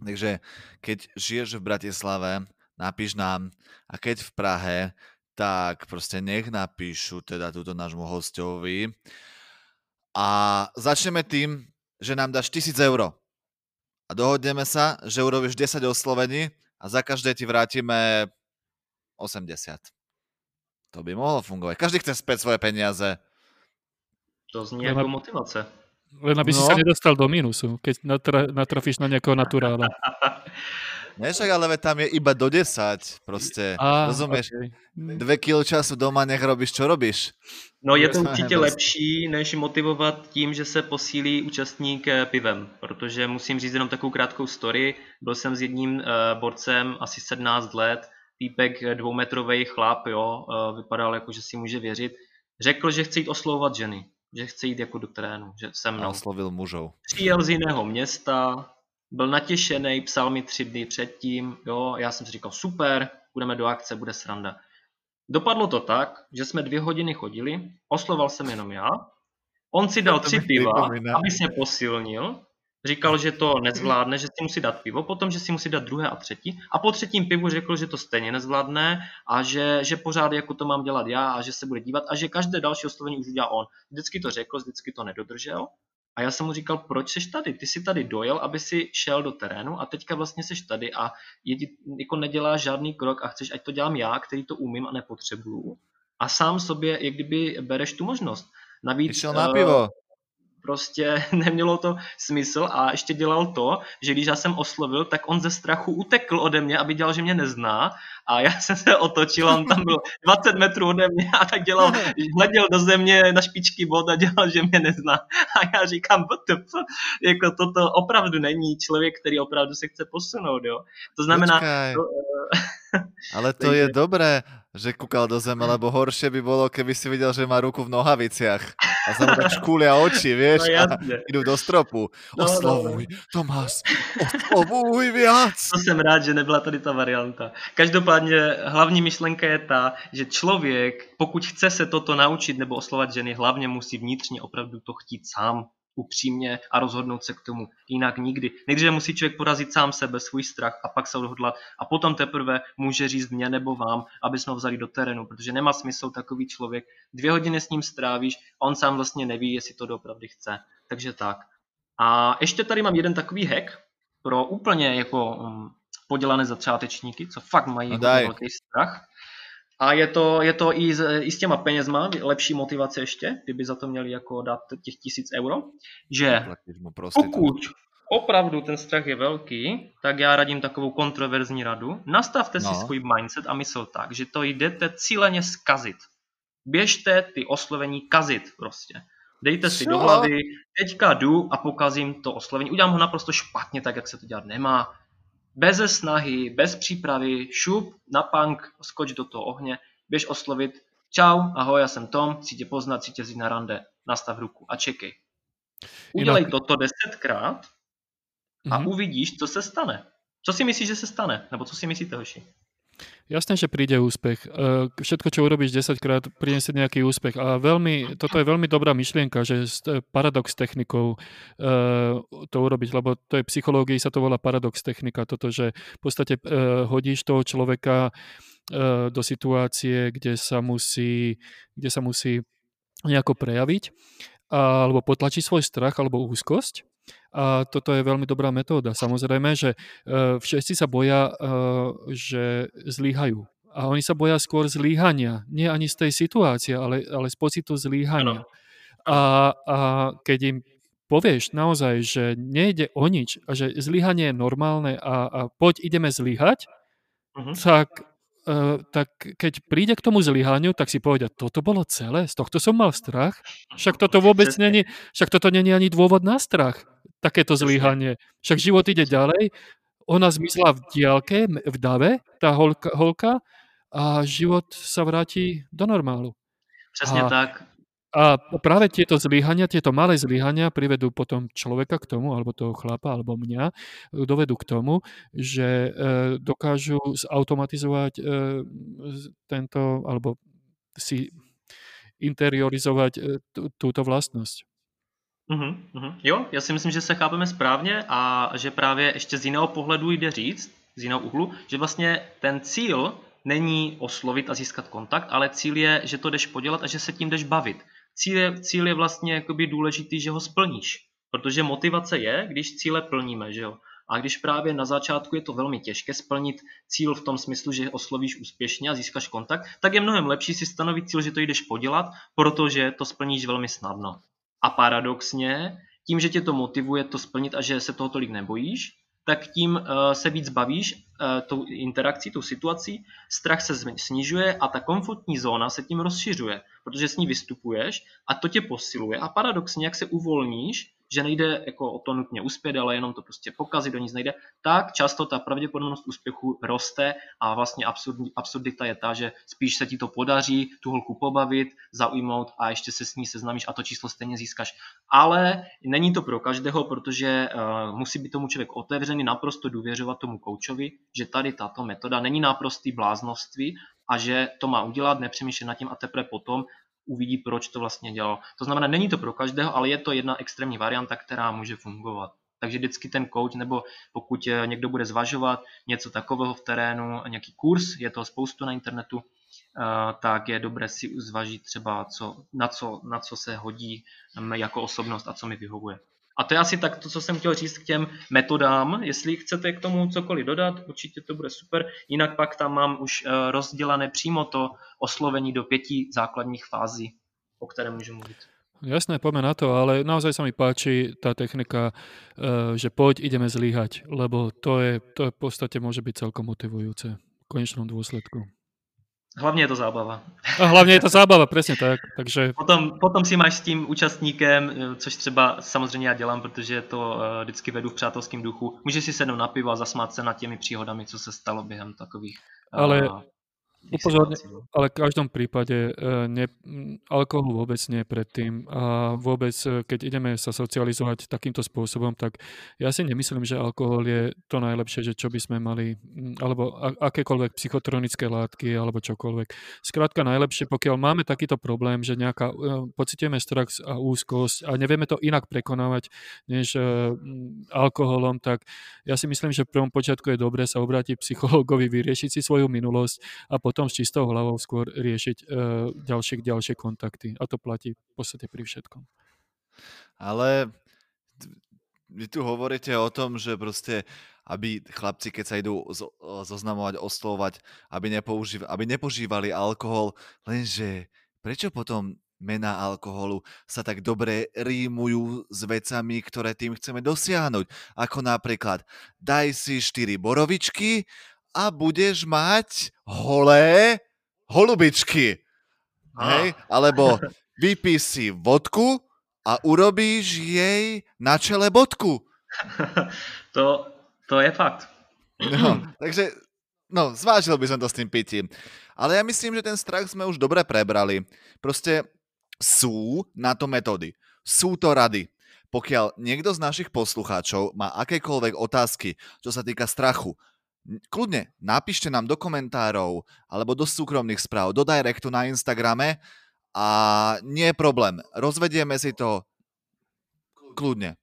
Takže keď žiješ v Bratislave, napíš nám a keď v Prahe, tak proste nech napíšu teda túto nášmu hostovi. A začneme tým, že nám dáš 1000 euro. A dohodneme sa, že urobíš 10 oslovení a za každé ti vrátime 80. To by mohlo fungovať. Každý chce späť svoje peniaze. To zní jako motivace. Len aby no. si sa nedostal do mínusu, keď natra, natrafíš na nejakého naturála. [LAUGHS] Ne, však ale tam je iba do 10, proste, A, rozumieš? Okay. Dve kilo času doma, nech robíš, čo robíš. No je to určitě lepší, než motivovat tím, že se posílí účastník eh, pivem, protože musím říct jenom takovou krátkou story. Byl jsem s jedním uh, borcem asi 17 let, týpek eh, dvoumetrový chlap, jo, uh, vypadal jako, že si může věřit. Řekl, že chce jít oslovovat ženy že chce jít jako do terénu, že se mnou. A oslovil mužou. Přijel z jiného města, byl natěšený, psal mi tři dny předtím, jo, já jsem si říkal, super, budeme do akce, bude sranda. Dopadlo to tak, že jsme dvě hodiny chodili, osloval jsem jenom já, on si dal tři piva, aby se posilnil. Říkal, že to nezvládne, že si musí dát pivo, potom, že si musí dát druhé a třetí. A po třetím pivu řekl, že to stejně nezvládne a že, že pořád jako to mám dělat já a že se bude dívat a že každé další oslovení už udělá on. Vždycky to řekl, vždycky to nedodržel a já jsem mu říkal, proč jsi tady? Ty jsi tady dojel, aby si šel do terénu a teďka vlastně jsi tady a jedi, jako neděláš žádný krok a chceš, ať to dělám já, který to umím a nepotřebuju. A sám sobě, jak kdyby bereš tu možnost. Navíc, šel na pivo. Prostě [LAUGHS] nemělo to smysl a ještě dělal to, že když já jsem oslovil, tak on ze strachu utekl ode mě, aby dělal, že mě nezná a já [LAUGHS] jsem se otočil, on tam byl [LAUGHS] 20 metrů ode mě a tak dělal, hleděl do země na špičky bod a dělal, že mě nezná. A já říkám, BTP, jako toto opravdu není člověk, který opravdu se chce posunout, jo. To znamená... To, ale to je dobré, že kúkal do zeme, lebo horšie by bolo, keby si videl, že má ruku v nohaviciach a sa mu tak škúlia oči, vieš, no, a idú do stropu. No, oslovuj, no, no. Tomás, oslovuj viac. To jsem rád, že nebyla tady ta varianta. Každopádně hlavní myšlenka je ta, že člověk, pokud chce se toto naučit nebo oslovat ženy, hlavně musí vnitřně opravdu to chtít sám upřímně a rozhodnout se k tomu. Jinak nikdy. Nejdříve musí člověk porazit sám sebe, svůj strach a pak se odhodlat a potom teprve může říct mě nebo vám, aby jsme ho vzali do terénu, protože nemá smysl takový člověk. Dvě hodiny s ním strávíš a on sám vlastně neví, jestli to doopravdy chce. Takže tak. A ještě tady mám jeden takový hack pro úplně jako um, podělané začátečníky, co fakt mají no velký strach. A je to, je to i, s, i s těma penězma lepší motivace ještě, kdyby za to měli jako dát těch tisíc euro, že pokud opravdu ten strach je velký, tak já radím takovou kontroverzní radu. Nastavte no. si svůj mindset a mysl tak, že to jdete cíleně zkazit. Běžte ty oslovení kazit prostě. Dejte si Co? do hlavy, teďka jdu a pokazím to oslovení. Udělám ho naprosto špatně, tak jak se to dělat nemá bez snahy, bez přípravy, šup, na punk, skoč do toho ohně, běž oslovit, čau, ahoj, já jsem Tom, chci tě poznat, chci tě vzít na rande, nastav ruku a čekej. Udělej Jinak... toto desetkrát a mm-hmm. uvidíš, co se stane. Co si myslíš, že se stane? Nebo co si myslíte, hoši? Jasné, že príde úspech. E, všetko, čo urobíš 10 krát, priniesie nejaký úspech. A veľmi, toto je veľmi dobrá myšlienka, že paradox technikou e, to urobiť, lebo to je psychológii sa to volá paradox technika. Toto, že v podstate e, hodíš toho človeka do situácie, kde sa musí, kde sa musí nejako prejaviť alebo potlačiť svoj strach alebo úzkosť a toto je veľmi dobrá metóda. Samozrejme, že uh, všetci sa boja, uh, že zlíhajú. A oni sa boja skôr zlíhania. Nie ani z tej situácie, ale, ale z pocitu zlíhania. A, a keď im povieš naozaj, že nejde o nič a že zlyhanie je normálne a, a poď ideme zlyhať, uh-huh. tak Uh, tak keď príde k tomu zlyhaniu, tak si povedia, toto bolo celé, z tohto som mal strach, však toto vôbec není, však toto není ani dôvod na strach takéto zlyhanie. Však život ide ďalej, ona zmizla v diálke, v dave, tá holka, holka a život sa vráti do normálu. Přesně a, tak. A práve tieto zlyhania, tieto malé zlyhania privedú potom človeka k tomu, alebo toho chlapa, alebo mňa, dovedú k tomu, že e, dokážu zautomatizovať e, tento, alebo si interiorizovať e, túto vlastnosť. Uhum, uhum. Jo, já si myslím, že se chápeme správně a že právě ještě z jiného pohledu jde říct, z jiného úhlu, že vlastně ten cíl není oslovit a získat kontakt, ale cíl je, že to jdeš podělat a že se tím jdeš bavit. Cíl je, cíl je vlastně jakoby důležitý, že ho splníš, protože motivace je, když cíle plníme, že jo. A když právě na začátku je to velmi těžké splnit cíl v tom smyslu, že oslovíš úspěšně a získáš kontakt, tak je mnohem lepší si stanovit cíl, že to jdeš podělat, protože to splníš velmi snadno. A paradoxně, tím, že tě to motivuje to splnit a že se toho tolik nebojíš, tak tím uh, se víc bavíš tou interakcí, tou situací, strach se snižuje a ta komfortní zóna se tím rozšiřuje, protože s ní vystupuješ a to tě posiluje a paradoxně, jak se uvolníš, že nejde jako o to nutně uspět, ale jenom to prostě pokazit, do nic nejde, tak často ta pravděpodobnost úspěchu roste a vlastně absurd, absurdita je ta, že spíš se ti to podaří tu holku pobavit, zaujmout a ještě se s ní seznámíš a to číslo stejně získáš. Ale není to pro každého, protože uh, musí být tomu člověk otevřený, naprosto důvěřovat tomu koučovi, že tady tato metoda není naprostý bláznoství a že to má udělat, nepřemýšlet nad tím a teprve potom uvidí, proč to vlastně dělal. To znamená, není to pro každého, ale je to jedna extrémní varianta, která může fungovat. Takže vždycky ten coach, nebo pokud eh, někdo bude zvažovat něco takového v terénu, nějaký kurz, je to spoustu na internetu, eh, tak je dobré si zvažit třeba, co, na, co, na co se hodí mm, jako osobnost a co mi vyhovuje. A to je asi tak to, co jsem chtěl říct k těm metodám. Jestli chcete k tomu cokoliv dodat, určitě to bude super. Jinak pak tam mám už eh, rozdělané přímo to oslovení do pěti základních fází, o které můžu mluvit. Jasné, poďme na to, ale naozaj sa mi páči tá technika, eh, že poď, ideme zlíhať, lebo to je, to je v podstate môže byť celkom motivujúce v konečnom dôsledku. Hlavně je to zábava. A hlavně je to zábava, přesně tak. Takže... Potom, potom si máš s tím účastníkem, eh, což třeba samozřejmě já dělám, protože to uh, vždycky vedu v přátelském duchu. Můžeš si sednout na pivo a zasmát se nad těmi příhodami, co se stalo během takových Ale Upozorne, no. ale v každom prípade e, ne, alkohol vôbec nie predtým a vôbec, e, keď ideme sa socializovať takýmto spôsobom, tak ja si nemyslím, že alkohol je to najlepšie, že čo by sme mali, alebo akékoľvek psychotronické látky, alebo čokoľvek. Skrátka najlepšie, pokiaľ máme takýto problém, že nejaká, e, pocitujeme strach a úzkosť a nevieme to inak prekonávať, než alkoholom, tak ja si myslím, že v prvom počiatku je dobré sa obrátiť psychologovi, vyriešiť si svoju minulosť a potom potom s čistou hlavou skôr riešiť uh, ďalšie, ďalšie kontakty. A to platí v podstate pri všetkom. Ale vy tu hovoríte o tom, že proste aby chlapci, keď sa idú zoznamovať, oslovať, aby, nepoužív- aby nepožívali alkohol, lenže prečo potom mená alkoholu sa tak dobre rímujú s vecami, ktoré tým chceme dosiahnuť. Ako napríklad, daj si 4 borovičky a budeš mať holé holubičky. Hej? Alebo vypí si vodku a urobíš jej na čele bodku. [LAUGHS] To, to je fakt. No, takže no, zvážil by som to s tým pitím. Ale ja myslím, že ten strach sme už dobre prebrali. Proste sú na to metódy. Sú to rady. Pokiaľ niekto z našich poslucháčov má akékoľvek otázky, čo sa týka strachu, kľudne napíšte nám do komentárov alebo do súkromných správ, do directu na Instagrame a nie je problém. Rozvedieme si to kľudne.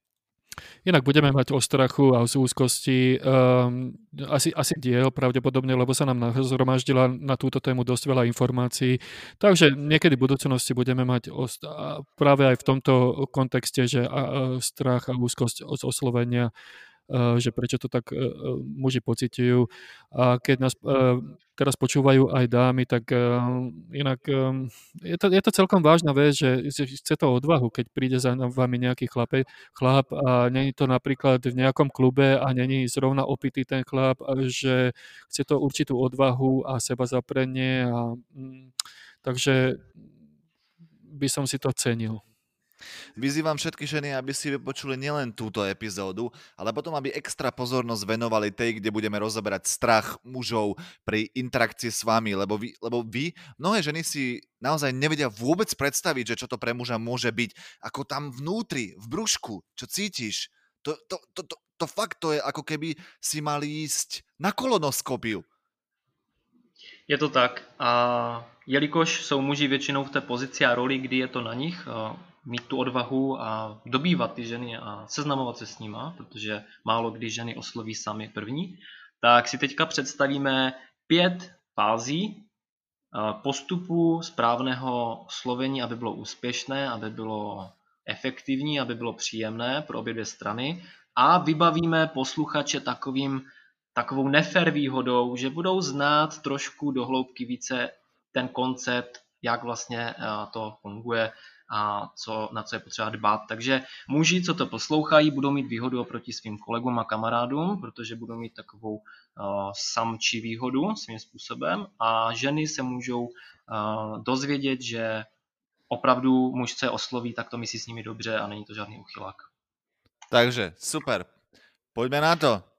Inak budeme mať o strachu a z úzkosti um, asi, asi diel pravdepodobne, lebo sa nám zhromaždila na túto tému dosť veľa informácií. Takže niekedy v budúcnosti budeme mať o, práve aj v tomto kontexte, že a, a, strach a úzkosť od oslovenia že prečo to tak eh, eh, muži pocitujú. A keď nás teraz počúvajú aj dámy, tak inak je to, je to celkom vážna vec, že chce to odvahu, keď príde za vami nejaký chlap, chlap a není to napríklad v nejakom klube a není zrovna opitý ten chlap, že chce to určitú odvahu a seba zaprenie a mm, takže by som si to cenil. Vyzývam všetky ženy, aby si vypočuli nielen túto epizódu, ale potom, aby extra pozornosť venovali tej, kde budeme rozoberať strach mužov pri interakcii s vami, lebo vy, lebo vy mnohé ženy si naozaj nevedia vôbec predstaviť, že čo to pre muža môže byť, ako tam vnútri, v brúšku, čo cítiš. To, to, to, to, to fakt to je ako keby si mal ísť na kolonoskopiu. Je to tak. A jelikož jsou muži většinou v té pozici a roli, kdy je to na nich, mít tu odvahu a dobývat ty ženy a seznamovat se s nima, protože málo kdy ženy osloví sami první, tak si teďka představíme pět fází eh, postupu správného oslovení, aby bylo úspěšné, aby bylo efektivní, aby bylo příjemné pro obě dvě strany a vybavíme posluchače takovým, takovou nefer výhodou, že budou znát trošku dohloubky více ten koncept, jak vlastně eh, to funguje a co, na co je potřeba dbát. Takže muži, co to poslouchají, budou mít výhodu oproti svým kolegům a kamarádům, protože budou mít takovou uh, samčí výhodu svým způsobem a ženy se můžou uh, dozvědět, že opravdu muž se osloví, tak to myslí s nimi dobře a není to žádný uchylák. Takže super. Pojďme na to.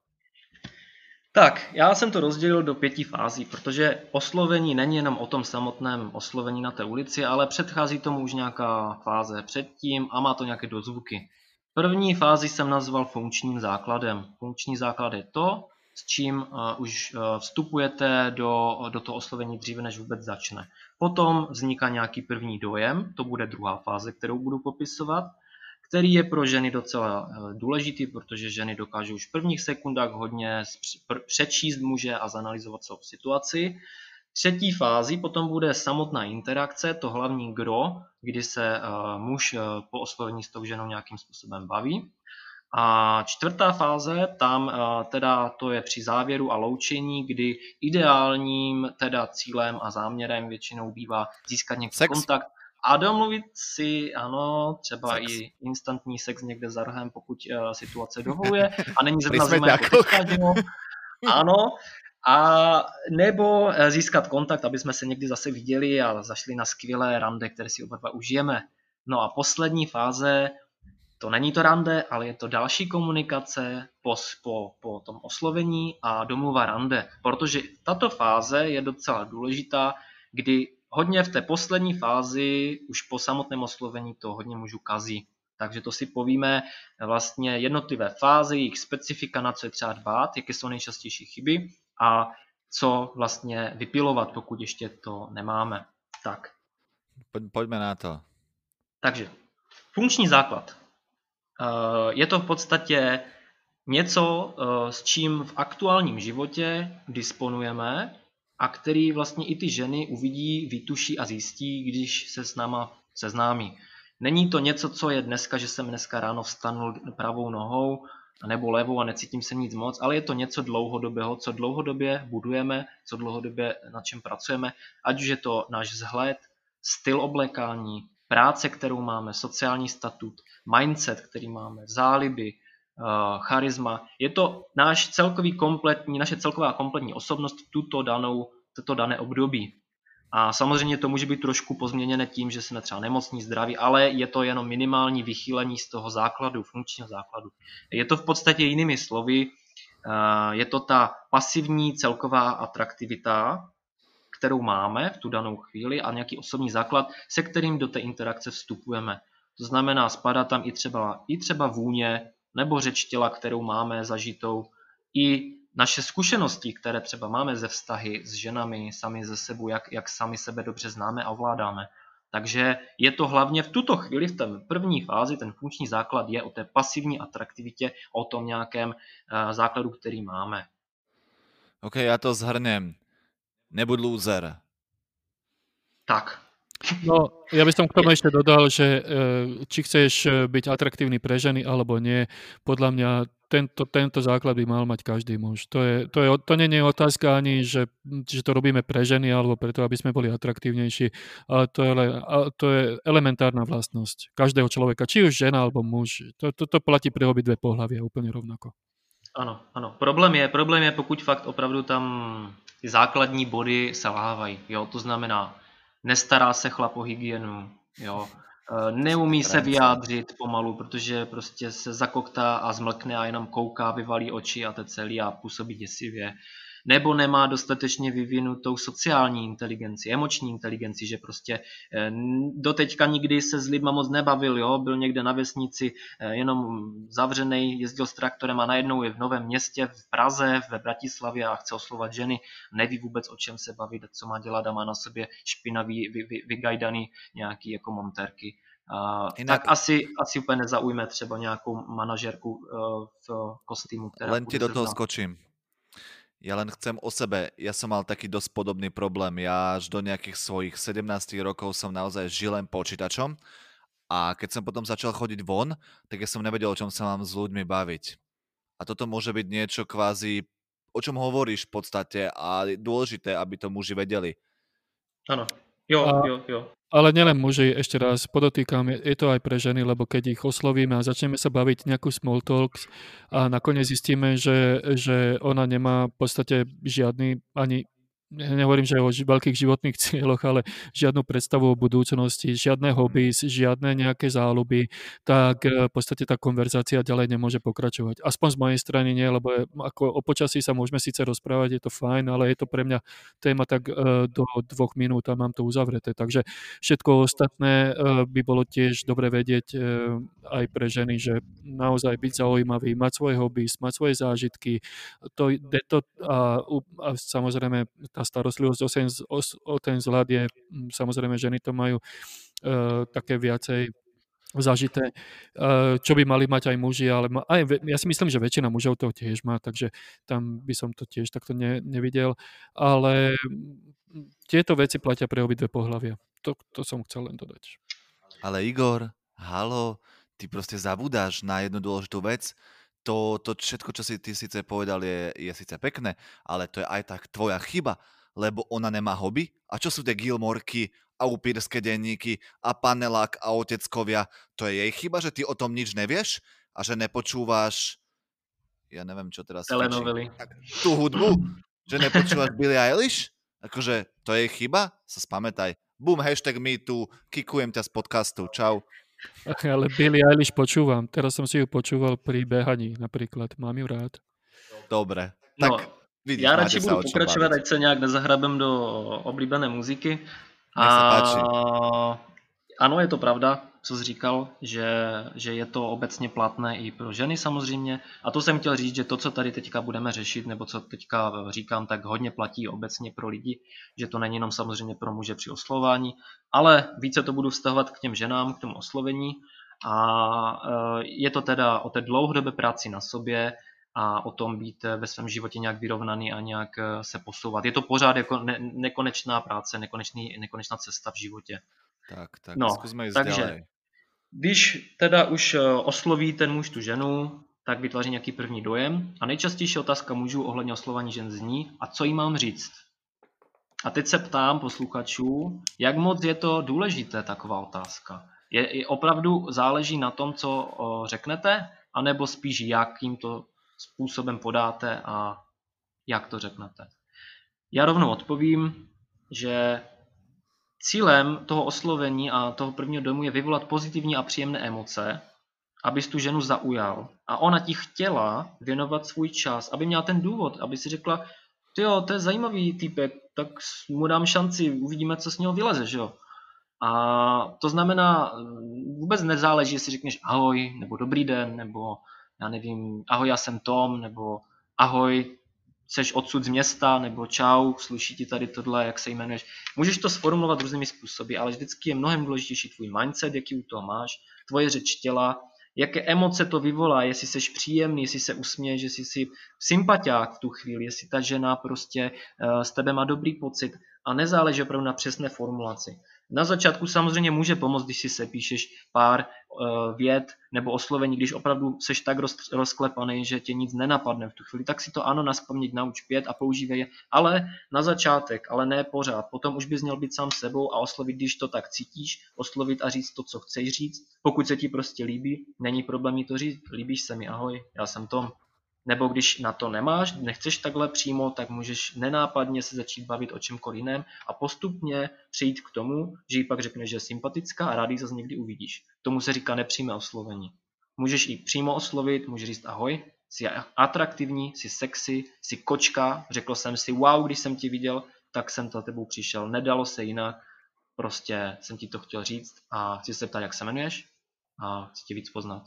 Tak, já jsem to rozdělil do pěti fází, protože oslovení není jenom o tom samotném oslovení na té ulici, ale předchází tomu už nějaká fáze předtím a má to nějaké dozvuky. První fázi jsem nazval funkčním základem. Funkční základ je to, s čím uh, už uh, vstupujete do, do toho oslovení dříve, než vůbec začne. Potom vzniká nějaký první dojem, to bude druhá fáze, kterou budu popisovat který je pro ženy docela eh, důležitý, protože ženy dokážou už v prvních sekundách hodně přečíst muže a zanalizovat svou situaci. Třetí fází potom bude samotná interakce, to hlavní gro, kdy se uh, muž uh, po oslovení s tou ženou nějakým způsobem baví. A čtvrtá fáze, tam teda to je při závěru a loučení, kdy ideálním teda cílem a záměrem většinou bývá získat nějaký Sex. kontakt a domluvit si, ano, třeba sex. i instantní sex někde za rohem, pokud uh, situace dovoluje a není [LAUGHS] zrovna zima jako teďka, Ano, a nebo eh, získat kontakt, aby jsme se někdy zase viděli a zašli na skvělé rande, které si oba dva užijeme. No a poslední fáze, to není to rande, ale je to další komunikace po, po, po tom oslovení a domluva rande, protože tato fáze je docela důležitá, kdy hodně v té poslední fázi, už po samotném oslovení to hodně můžu kazí. Takže to si povíme vlastně jednotlivé fáze, jejich specifika, na co je třeba dbát, jaké jsou nejčastější chyby a co vlastně vypilovat, pokud ještě to nemáme. Tak. Pojďme na to. Takže, funkční základ. Eh, je to v podstatě něco, eh, s čím v aktuálním životě disponujeme a který vlastně i ty ženy uvidí, vytuší a zjistí, když se s náma seznámí. Není to něco, co je dneska, že jsem dneska ráno vstanul pravou nohou nebo levou a necítím se nic moc, ale je to něco dlouhodobého, co dlouhodobě budujeme, co dlouhodobě na čem pracujeme, ať už je to náš vzhled, styl oblekání, práce, kterou máme, sociální statut, mindset, který máme, záliby, charisma. Je to náš celkový kompletní, naše celková kompletní osobnost v tuto danou, toto dané období. A samozřejmě to může být trošku pozměněné tím, že jsme třeba nemocní, zdraví, ale je to jenom minimální vychýlení z toho základu, funkčního základu. Je to v podstatě jinými slovy, je to ta pasivní celková atraktivita, kterou máme v tu danou chvíli a nějaký osobní základ, se kterým do té interakce vstupujeme. To znamená, spadá tam i třeba, i třeba vůně, nebo řeč těla, kterou máme zažitou, i naše zkušenosti, které třeba máme ze vztahy s ženami, sami ze sebou, jak, jak sami sebe dobře známe a ovládáme. Takže je to hlavně v tuto chvíli, v té první fázi, ten funkční základ je o té pasivní atraktivitě, o tom nějakém uh, základu, který máme. OK, já to zhrnem. Nebuď loser. Tak. No, ja by som k tomu ešte dodal, že či chceš byť atraktívny pre ženy alebo nie, podľa mňa tento, tento základ by mal mať každý muž. To, je, to, je, to nie je otázka ani, že, že to robíme pre ženy alebo preto, aby sme boli atraktívnejší, ale to je, to je elementárna vlastnosť každého človeka, či už žena alebo muž. To, to, to platí pre obidve pohľavie úplne rovnako. Ano, ano. Problém je, problém je, pokud fakt opravdu tam základní body selhávají. Jo? To znamená, nestará se chlap o hygienu, jo? Eh, neumí se vyjádřit pomalu, protože prostě se zakoktá a zmlkne a jenom kouká, vyvalí oči a to celý a působí děsivě nebo nemá dostatečně vyvinutou sociální inteligenci, emoční inteligenci, že prostě eh, doteďka nikdy se s lidma moc nebavil, jo? byl někde na vesnici eh, jenom zavřený, jezdil s traktorem a najednou je v novém městě, v Praze, ve Bratislavě a chce oslovat ženy, neví vůbec o čem se bavit, co má dělat a má na sobě špinavý, vy, vy, vygajdaný nějaký jako monterky. Uh, Inak... Tak asi, asi úplně nezaujme třeba nějakou manažerku uh, v kostýmu, která Len ti do toho skočím. Ja len chcem o sebe, ja som mal taký dosť podobný problém. Ja až do nejakých svojich 17 rokov som naozaj žil len počítačom a keď som potom začal chodiť von, tak ja som nevedel, o čom sa mám s ľuďmi baviť. A toto môže byť niečo kvázi, o čom hovoríš v podstate a je dôležité, aby to muži vedeli. Áno, jo, a, jo, jo. Ale nielen muži, ešte raz podotýkam, je, to aj pre ženy, lebo keď ich oslovíme a začneme sa baviť nejakú small talks a nakoniec zistíme, že, že ona nemá v podstate žiadny ani nehovorím, že o veľkých životných cieľoch, ale žiadnu predstavu o budúcnosti, žiadne hobby, žiadne nejaké záľuby, tak eh, v podstate tá konverzácia ďalej nemôže pokračovať. Aspoň z mojej strany nie, lebo je, ako o počasí sa môžeme síce rozprávať, je to fajn, ale je to pre mňa téma tak eh, do dvoch minút a mám to uzavreté. Takže všetko ostatné eh, by bolo tiež dobre vedieť aj pre ženy, že naozaj byť zaujímavý, mať svoje hobby, mať svoje zážitky, to, to a, a samozrejme tá starostlivosť o ten, o, o ten vzhľad je, mm, samozrejme ženy to majú uh, také viacej zažité, uh, čo by mali mať aj muži, ale ma, aj, ja si myslím, že väčšina mužov to tiež má, takže tam by som to tiež takto ne, nevidel, ale mm, tieto veci platia pre obidve pohľavia. To, to som chcel len dodať. Ale Igor, halo, ty proste zabudáš na jednu dôležitú vec, to, to všetko, čo si ty síce povedal, je, je síce pekné, ale to je aj tak tvoja chyba, lebo ona nemá hobby. A čo sú tie Gilmorky a upírske denníky a panelák a oteckovia? To je jej chyba, že ty o tom nič nevieš a že nepočúvaš ja neviem, čo teraz... Telenovely. Tú hudbu, že nepočúvaš Billie Eilish? Akože to je chyba? Sa spamätaj. Boom, hashtag me tu, kikujem ťa z podcastu. Čau. [LAUGHS] Ale Billy Eilish počúvam. Teraz som si ju počúval pri behaní napríklad. Mám ju rád. Dobre. Tak no, vidíš, já radši budu pokračovat, ať se nějak nezahrabem do oblíbené muziky. A... Ano, je to pravda co jsi říkal, že, že je to obecně platné i pro ženy samozřejmě. A to jsem chtěl říct, že to, co tady teďka budeme řešit, nebo co teďka říkám, tak hodně platí obecně pro lidi, že to není jenom samozřejmě pro muže při oslování, ale více to budu vztahovat k těm ženám, k tomu oslovení. A e, je to teda o té dlouhodobé práci na sobě, a o tom být ve svém životě nějak vyrovnaný a nějak e, se posouvat. Je to pořád jako ne, nekonečná práce, nekonečný, nekonečná cesta v životě. Tak, tak no, zkusme jít takže, ďalej. Když teda už eh, osloví ten muž tu ženu, tak vytváří nějaký první dojem. A nejčastější otázka mužů ohledně oslování žen zní, a co jim mám říct? A teď se ptám posluchačů, jak moc je to důležité taková otázka. Je, je opravdu záleží na tom, co o, řeknete, anebo spíš jakým to způsobem podáte a jak to řeknete. Já rovnou odpovím, že Cílem toho oslovení a toho prvního domu je vyvolat pozitivní a příjemné emoce, abys tu ženu zaujal. A ona ti chtěla věnovat svůj čas, aby měla ten důvod, aby si řekla, jo, to je zajímavý týpek, tak mu dám šanci, uvidíme, co z něho vyleze, že jo. A to znamená, vůbec nezáleží, jestli řekneš ahoj, nebo dobrý den, nebo já nevím, ahoj, já jsem Tom, nebo ahoj, seš odsud z města, nebo čau, sluší ti tady tohle, jak se jmenuješ. Můžeš to sformulovat různými způsoby, ale vždycky je mnohem důležitější tvůj mindset, jaký u toho máš, tvoje řeč těla, jaké emoce to vyvolá, jestli jsi příjemný, jestli se usměješ, jestli jsi sympatiák v tu chvíli, jestli ta žena prostě z tebe má dobrý pocit a nezáleží opravdu na přesné formulaci. Na začátku samozřejmě může pomoct, když si se píšeš pár uh, vět nebo oslovení, když opravdu seš tak roz, rozklepaný, že tě nic nenapadne v tu chvíli, tak si to ano naspamět nauč pět a používej je, ale na začátek, ale ne pořád. Potom už bys měl být sám sebou a oslovit, když to tak cítíš, oslovit a říct to, co chceš říct. Pokud se ti prostě líbí, není problém mi to říct, líbíš se mi, ahoj, já jsem Tom, nebo když na to nemáš, nechceš takhle přímo, tak můžeš nenápadně se začít bavit o čemkoliv jiném a postupně přijít k tomu, že jí pak řekneš, že je sympatická a rád ji zase někdy uvidíš. Tomu se říká nepřímé oslovení. Můžeš ji přímo oslovit, můžeš říct ahoj, jsi atraktivní, jsi sexy, jsi kočka, řekl jsem si wow, když jsem ti viděl, tak jsem za tebou přišel, nedalo se jinak, prostě jsem ti to chtěl říct a chci se ptát, jak se jmenuješ a chci tě víc poznat.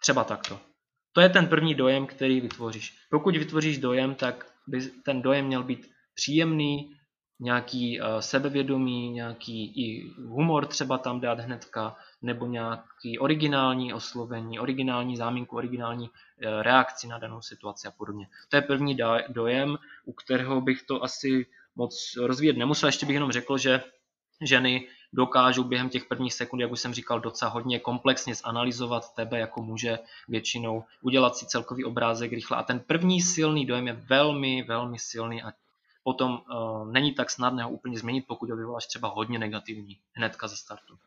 Třeba takto. To je ten první dojem, který vytvoříš. Pokud vytvoříš dojem, tak by ten dojem měl být příjemný, nějaký uh, sebevědomí, nějaký i humor třeba tam dát hnedka, nebo nějaký originální oslovení, originální záminku, originální uh, reakci na danou situaci a podobně. To je první dojem, u kterého bych to asi moc rozvíjet nemusel. Ještě bych jenom řekl, že ženy dokážou během těch prvních sekund, jak už jsem říkal, docela hodně komplexně zanalizovat tebe jako muže většinou, udělat si celkový obrázek rychle. A ten první silný dojem je velmi, velmi silný a potom uh, není tak snadné ho úplně změnit, pokud ho vyvoláš třeba hodně negativní hnedka ze startu.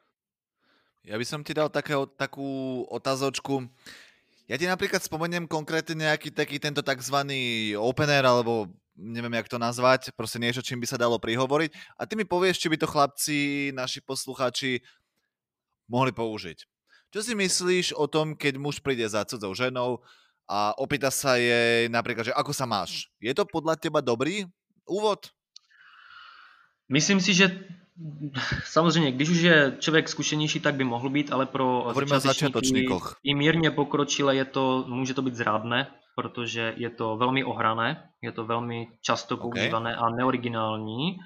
Ja by som ti dal takého, takú otázočku. Ja ti napríklad spomeniem konkrétne nejaký taký tento tzv. opener alebo neviem, jak to nazvať, proste niečo, čím by sa dalo prihovoriť. A ty mi povieš, či by to chlapci, naši posluchači mohli použiť. Čo si myslíš o tom, keď muž príde za cudzou ženou a opýta sa jej napríklad, že ako sa máš? Je to podľa teba dobrý úvod? Myslím si, že samozřejmě, když už je člověk zkušenější, tak by mohl být, ale pro začátečníky i mírně pokročilé je to, může to být zrádné, protože je to velmi ohrané, je to velmi často používané okay. a neoriginální.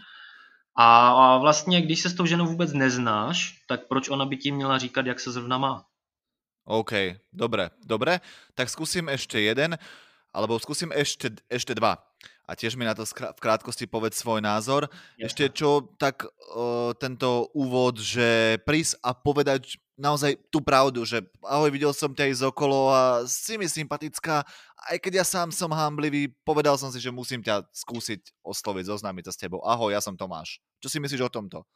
A, a vlastně, když se s tou ženou vůbec neznáš, tak proč ona by ti měla říkat, jak se zrovna má? OK, dobre, dobre. Tak skúsim ešte jeden, alebo skúsim ešte, ešte dva. A tiež mi na to v krátkosti povedz svoj názor. Jasne. Ešte čo, tak uh, tento úvod, že prísť a povedať naozaj tú pravdu, že ahoj, videl som ťa ísť okolo a si mi sympatická, aj keď ja sám som hamblivý, povedal som si, že musím ťa skúsiť osloviť, zoznámiť sa s tebou. Ahoj, ja som Tomáš. Čo si myslíš o tomto?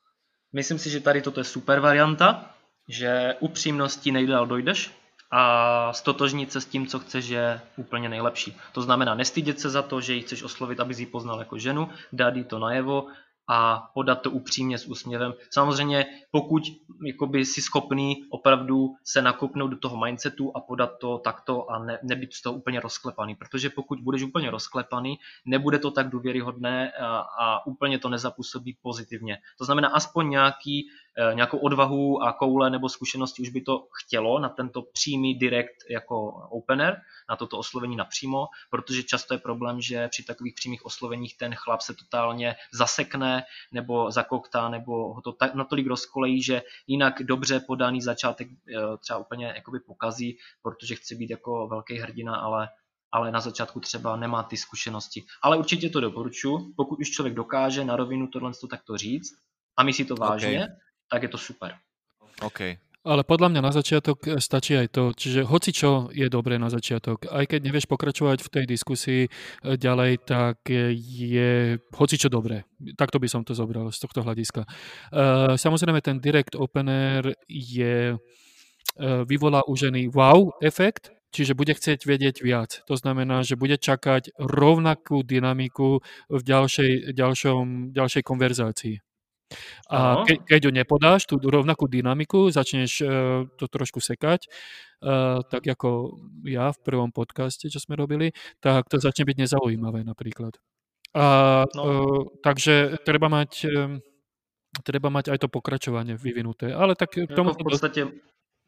Myslím si, že tady toto je super varianta, že upřímností nejdál dojdeš a stotožnit se s tím, co chceš, je úplně nejlepší. To znamená nestydět se za to, že ji chceš oslovit, aby ji poznal jako ženu, dát jí to najevo a podat to upřímně s úsměvem. Samozřejmě, pokud jakoby, si schopný opravdu se nakopnout do toho mindsetu a podat to takto a ne, nebyt z toho úplně rozklepaný, protože pokud budeš úplně rozklepaný, nebude to tak důvěryhodné a, a úplně to nezapůsobí pozitivně. To znamená aspoň nějaký nějakou odvahu a koule nebo zkušenosti už by to chtělo na tento přímý direct jako opener, na toto oslovení napřímo, protože často je problém, že při takových přímých osloveních ten chlap se totálně zasekne nebo zakoktá nebo ho to tak, natolik rozkolejí, že jinak dobře podaný začátek eh, třeba úplně jakoby pokazí, protože chce být jako velký hrdina, ale ale na začátku třeba nemá ty zkušenosti. Ale určitě to doporučuji, pokud už člověk dokáže na rovinu tohle takto říct a myslí to vážně, okay tak je to super. OK. Ale podľa mňa na začiatok e, stačí aj to, čiže hoci čo je dobré na začiatok. Aj keď nevieš pokračovať v tej diskusii e, ďalej, tak je hoci čo dobré. Takto by som to zobral z tohto hľadiska. Uh, samozrejme ten direct opener je, uh, vyvolá u ženy wow efekt, čiže bude chcieť vedieť viac. To znamená, že bude čakať rovnakú dynamiku v ďalšej, ďalšom, ďalšej konverzácii. A ke, keď ju nepodáš, tú rovnakú dynamiku, začneš uh, to trošku sekať, uh, tak ako ja v prvom podcaste, čo sme robili, tak to začne byť nezaujímavé napríklad. A, no. uh, takže treba mať... Uh, treba mať aj to pokračovanie vyvinuté. Ale tak k tomu... Jako v podstatě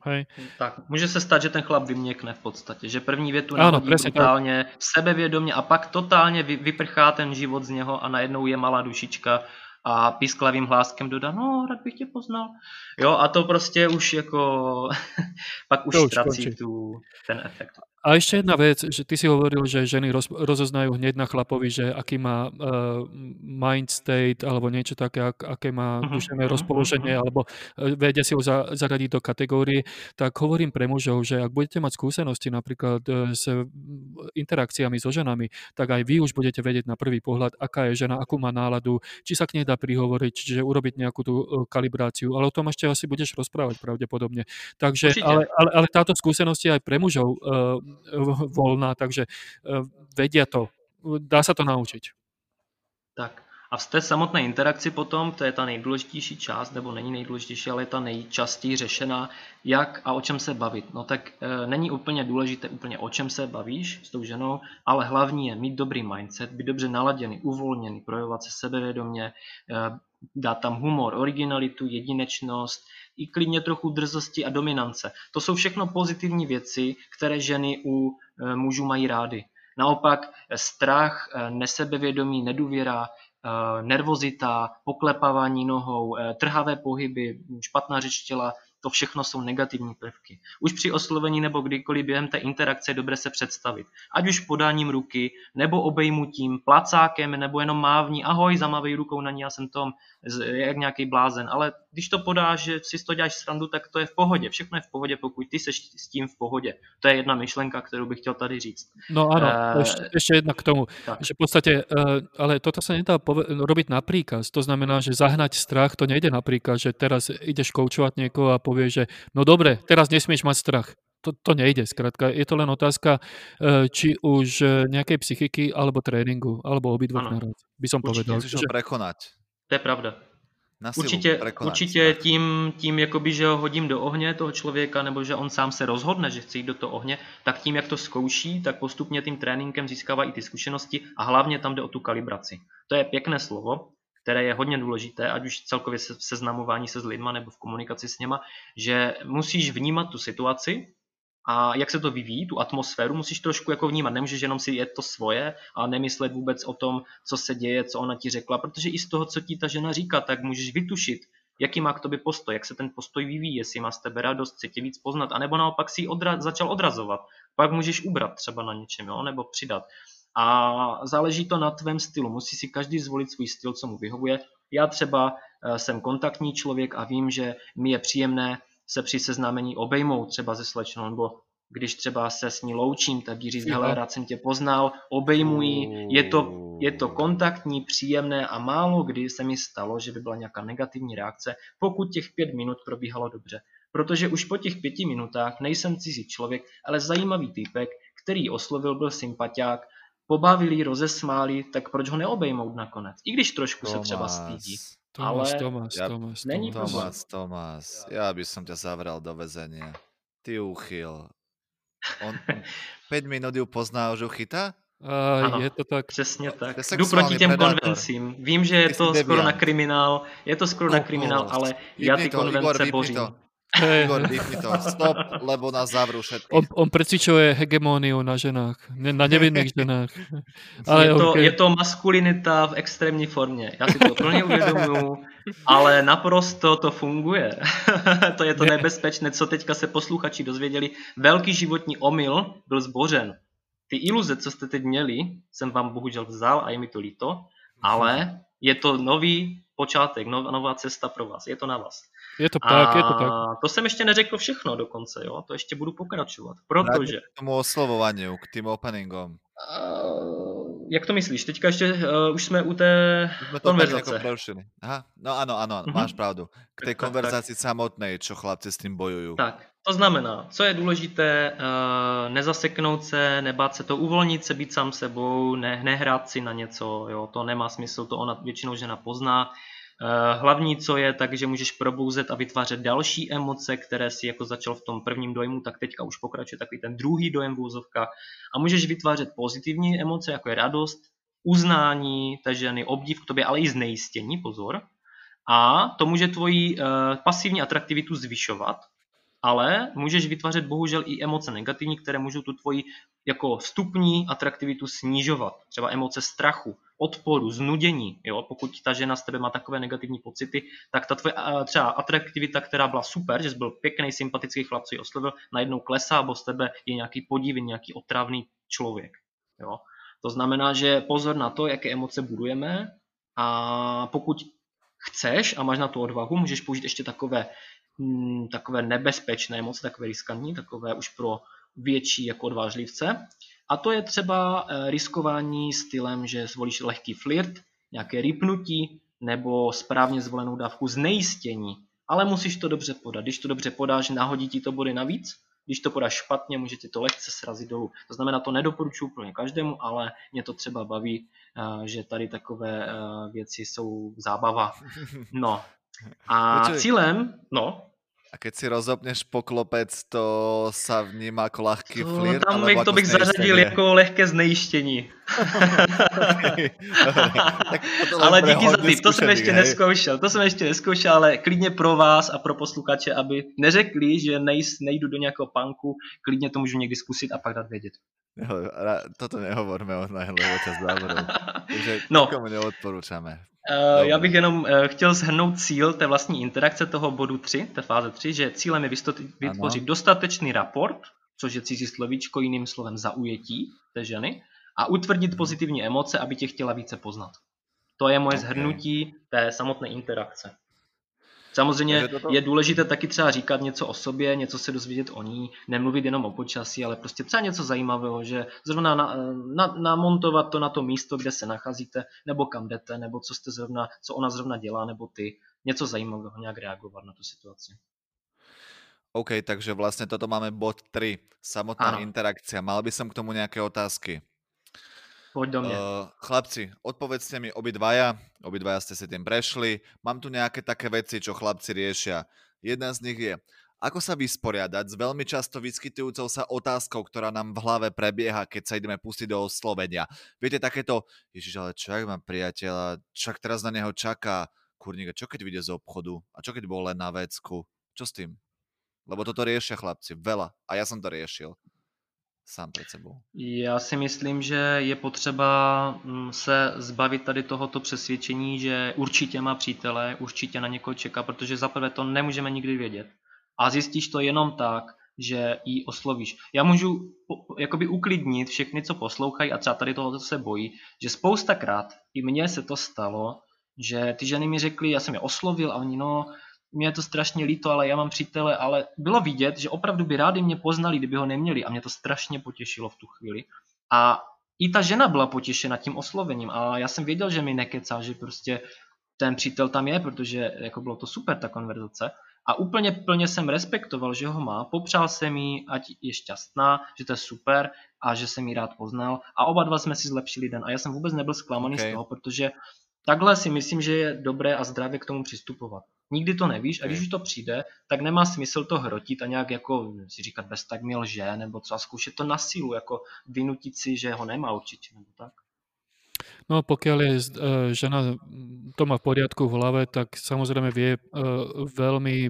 Hej. Tak, může se stát, že ten chlap vyměkne v podstatě, že první větu nahodí brutálně, tak. sebevědomě a pak totálně vyprchá ten život z něho a najednou je malá dušička a písklavým hláskem dodá, no, rád bych tě poznal. Jo, a to prostě už jako, [LAUGHS] pak už ztrací tu, ten efekt. A ešte jedna vec, že ty si hovoril, že ženy roz, rozoznajú hneď na chlapovi, že aký má uh, mind state alebo niečo také, ak, aké má mhm, duševné uh-huh, rozpoloženie, uh-huh. alebo uh, vedia si ho za, zaradiť do kategórie, tak hovorím pre mužov, že ak budete mať skúsenosti napríklad uh, s interakciami so ženami, tak aj vy už budete vedieť na prvý pohľad, aká je žena, akú má náladu, či sa k nej dá prihovoriť, čiže urobiť nejakú tú uh, kalibráciu, ale o tom ešte asi budeš rozprávať pravdepodobne. Takže, ale, ale, ale táto skúsenosť je aj pre mužov uh, volná, takže eh, vedia to. Dá se to naučit. Tak a v té samotné interakci potom, to je ta nejdůležitější část, nebo není nejdůležitější, ale je ta nejčastěji řešená, jak a o čem se bavit. No tak e, není úplně důležité úplně o čem se bavíš s tou ženou, ale hlavní je mít dobrý mindset, být dobře naladěný, uvolněný, projevovat se sebevědomě, e, dát tam humor, originalitu, jedinečnost, i klidně trochu drzosti a dominance. To jsou všechno pozitivní věci, které ženy u e, mužů mají rády. Naopak strach, e, nesebevědomí, nedůvěra, nervozita, poklepávání nohou, trhavé pohyby, špatná řeč těla, to všechno jsou negativní prvky. Už při oslovení nebo kdykoliv během té interakce je dobré se představit. Ať už podáním ruky, nebo obejmutím, placákem, nebo jenom mávní, ahoj, zamávej rukou na ní, já jsem tom, jak nějaký blázen. Ale když to podáš, že si to děláš srandu, tak to je v pohodě. Všechno je v pohodě, pokud ty seš s tím v pohodě. To je jedna myšlenka, kterou bych chtěl tady říct. No ano, uh, ještě, ještě jedna k tomu. Tak. Že v podstatě, uh, ale toto se nedá robiť na príkaz. To znamená, že zahnať strach, to nejde na príkaz, že teraz ideš koučovat někoho a povie, že no dobre, teraz nesmieš mať strach. To, to nejde, zkrátka. Je to len otázka, e, či už nejakej psychiky, alebo tréninku, alebo obidvoch naraz, by som Určitě povedal. Určitě prekonať. To je pravda. Na určitě, určitě tím, tím jakoby, že ho hodím do ohně toho člověka, nebo že on sám se rozhodne, že chce jít do toho ohně, tak tím, jak to zkouší, tak postupně tím tréninkem získává i ty zkušenosti a hlavně tam jde o tu kalibraci. To je pěkné slovo, které je hodně důležité, ať už celkově se, v seznamování se s lidma nebo v komunikaci s něma, že musíš vnímat tu situaci a jak se to vyvíjí, tu atmosféru musíš trošku jako vnímat. Nemůžeš jenom si jet to svoje a nemyslet vůbec o tom, co se děje, co ona ti řekla, protože i z toho, co ti ta žena říká, tak můžeš vytušit, jaký má k tobě postoj, jak se ten postoj vyvíjí, jestli má z tebe radost, chce tě víc poznat, anebo naopak si ji odra- začal odrazovat. Pak můžeš ubrat třeba na něčem, jo, nebo přidat. A záleží to na tvém stylu. Musí si každý zvolit svůj styl, co mu vyhovuje. Já třeba eh, jsem kontaktní člověk a vím, že mi je příjemné se při seznámení obejmout třeba ze slečnou, nebo když třeba se s ní loučím, tak jí říct, hele, rád jsem tě poznal, obejmuji, je to, je to kontaktní, příjemné a málo kdy se mi stalo, že by byla nějaká negativní reakce, pokud těch pět minut probíhalo dobře. Protože už po těch pěti minutách nejsem cizí člověk, ale zajímavý týpek, který oslovil, byl sympatiák pobavili, rozesmáli, tak proč ho neobejmout nakonec? I když trošku Tomás, se třeba stydí. Tomás, ale Tomás, ja, Tomás, není Tomás, Tomás, ja by som ťa zavral do väzenia. Ty uchyl. On [LAUGHS] 5 minut ju pozná, už ju chytá? Uh, je to tak. Přesně tak. Jdu proti těm predátor. konvencím. Vím, že je to skoro na kriminál, je to skoro na kriminál, ale já ty konvence bořím. Igor, vypni to. Stop, lebo nás zavrú všetky. On, on precvičuje hegemóniu na ženách, na nevinných [LAUGHS] ženách. Ale je, to, okay. je to maskulinita v extrémní formě. Já si to plně uvědomuji, ale naprosto to funguje. [LAUGHS] to je to nebezpečné, co teďka se posluchači dozvěděli. Velký životní omyl byl zbořen. Ty iluze, co jste teď měli, jsem vám bohužel vzal a je mi to líto, ale je to nový počátek, nová cesta pro vás. Je to na vás. Je to tak, a je to tak. to jsem ještě neřekl všechno dokonce, jo? To ještě budu pokračovat, protože... K tomu oslovování, k tým openingom. Jak to myslíš? Teďka ještě uh, už jsme u té jsme to konverzace. Aha, no ano, ano, uh-huh. máš pravdu. K té konverzaci samotné, čo chlapci s tím bojují. Tak, to znamená, co je důležité, uh, nezaseknout se, nebát se to, uvolnit se, být sám sebou, ne, nehrát si na něco, jo, to nemá smysl, to ona většinou žena pozná. Eh, hlavní, co je, takže můžeš probouzet a vytvářet další emoce, které si jako začal v tom prvním dojmu, tak teďka už pokračuje takový ten druhý dojem v úzovkách. A můžeš vytvářet pozitivní emoce, jako je radost, uznání té ženy, obdiv k tobě, ale i znejistění, pozor. A to může tvoji uh, pasivní atraktivitu zvyšovat, ale můžeš vytvářet bohužel i emoce negativní, které můžou tu tvoji jako vstupní atraktivitu snižovat. Třeba emoce strachu, odporu, znudění. Jo? Pokud ta žena z tebe má takové negativní pocity, tak ta tvoje třeba atraktivita, která byla super, že jsi byl pěkný, sympatický chlap, co ji oslovil, najednou klesá, nebo z tebe je nějaký podivný, nějaký otravný člověk. Jo? To znamená, že pozor na to, jaké emoce budujeme a pokud chceš a máš na to odvahu, můžeš použít ještě takové, hm, takové nebezpečné emoce, takové riskantní, takové už pro větší jako odvážlivce. A to je třeba eh, riskování stylem, že zvolíš lehký flirt, nějaké rypnutí nebo správně zvolenou dávku znejistění. Ale musíš to dobře podat. Když to dobře podáš, nahodí ti to body navíc. Když to podáš špatně, může ti to lehce srazit dolů. To znamená, to nedoporučuji úplně každému, ale mě to třeba baví, eh, že tady takové eh, věci jsou zábava. No. A cílem, no, a keď si rozopneš poklopec, to sa vníma ako ľahký to, flirt? Tam bych, to bych zařadil jako lehké znejištění. [LAUGHS] ale díky za tip, to jsem ještě hej? neskoušel, to jsem ještě neskoušel, ale klidně pro vás a pro posluchače, aby neřekli, že nej, nejdu do nějakého panku, klidně to můžu někdy zkusit a pak dát vědět. Toto nehovorme o čas závodov. [LAUGHS] Takže no. nikomu neodporúčame. Uh, já bych jenom uh, chtěl zhrnout cíl té vlastní interakce toho bodu 3, té fáze 3, že cílem je vytvořit ano. dostatečný raport, což je cizí slovíčko, jiným slovem zaujetí té ženy, a utvrdit hmm. pozitivní emoce, aby tě chtěla více poznat. To je moje okay. zhrnutí té samotné interakce. Samozřejmě toto... je důležité taky třeba říkat něco o sobě, něco se dozvědět o ní, nemluvit jenom o počasí, ale prostě třeba něco zajímavého, že zrovna na, na, namontovat to na to místo, kde se nacházíte, nebo kam jdete, nebo co jste zrovna, co ona zrovna dělá, nebo ty. Něco zajímavého, nějak reagovat na tu situaci. OK, takže vlastně toto máme bod 3, samotná ano. interakcia. Mal by som k tomu nějaké otázky? Poď do mňa. Uh, chlapci, odpovedzte mi obidvaja, obidvaja ste si tým prešli. Mám tu nejaké také veci, čo chlapci riešia. Jedna z nich je, ako sa vysporiadať s veľmi často vyskytujúcou sa otázkou, ktorá nám v hlave prebieha, keď sa ideme pustiť do oslovenia. Viete, takéto, ježiš, ale čo ak mám priateľa, čak teraz na neho čaká, kurníka, čo keď vyjde z obchodu? A čo keď bol len na vecku? Čo s tým? Lebo toto riešia chlapci, veľa. A ja som to riešil sám před sebou? Já si myslím, že je potřeba mm, se zbavit tady tohoto přesvědčení, že určitě má přítele, určitě na někoho čeká, protože zaprvé to nemůžeme nikdy vědět. A zjistíš to jenom tak, že ji oslovíš. Já můžu jakoby uklidnit všechny, co poslouchají a třeba tady tohoto se bojí, že spoustakrát i mně se to stalo, že ty ženy mi řekly, já jsem je oslovil a oni no, mě je to strašně líto, ale já mám přítele, ale bylo vidět, že opravdu by rádi mě poznali, kdyby ho neměli a mě to strašně potěšilo v tu chvíli. A i ta žena byla potěšena tím oslovením a já jsem věděl, že mi nekecá, že prostě ten přítel tam je, protože jako bylo to super ta konverzace. A úplně plně jsem respektoval, že ho má, popřál jsem jí, ať je šťastná, že to je super a že jsem ji rád poznal. A oba dva jsme si zlepšili den. A já jsem vůbec nebyl zklamaný okay. z toho, protože takhle si myslím, že je dobré a zdravě k tomu přistupovat. Nikdy to nevíš a když už to přijde, tak nemá smysl to hrotit a nějak jako si říkat bez tak mi lže nebo co a zkoušet to na sílu, jako vynutit si, že ho nemá určitě nebo tak. No pokiaľ je uh, žena to má v poriadku v hlave, tak samozrejme vie uh, veľmi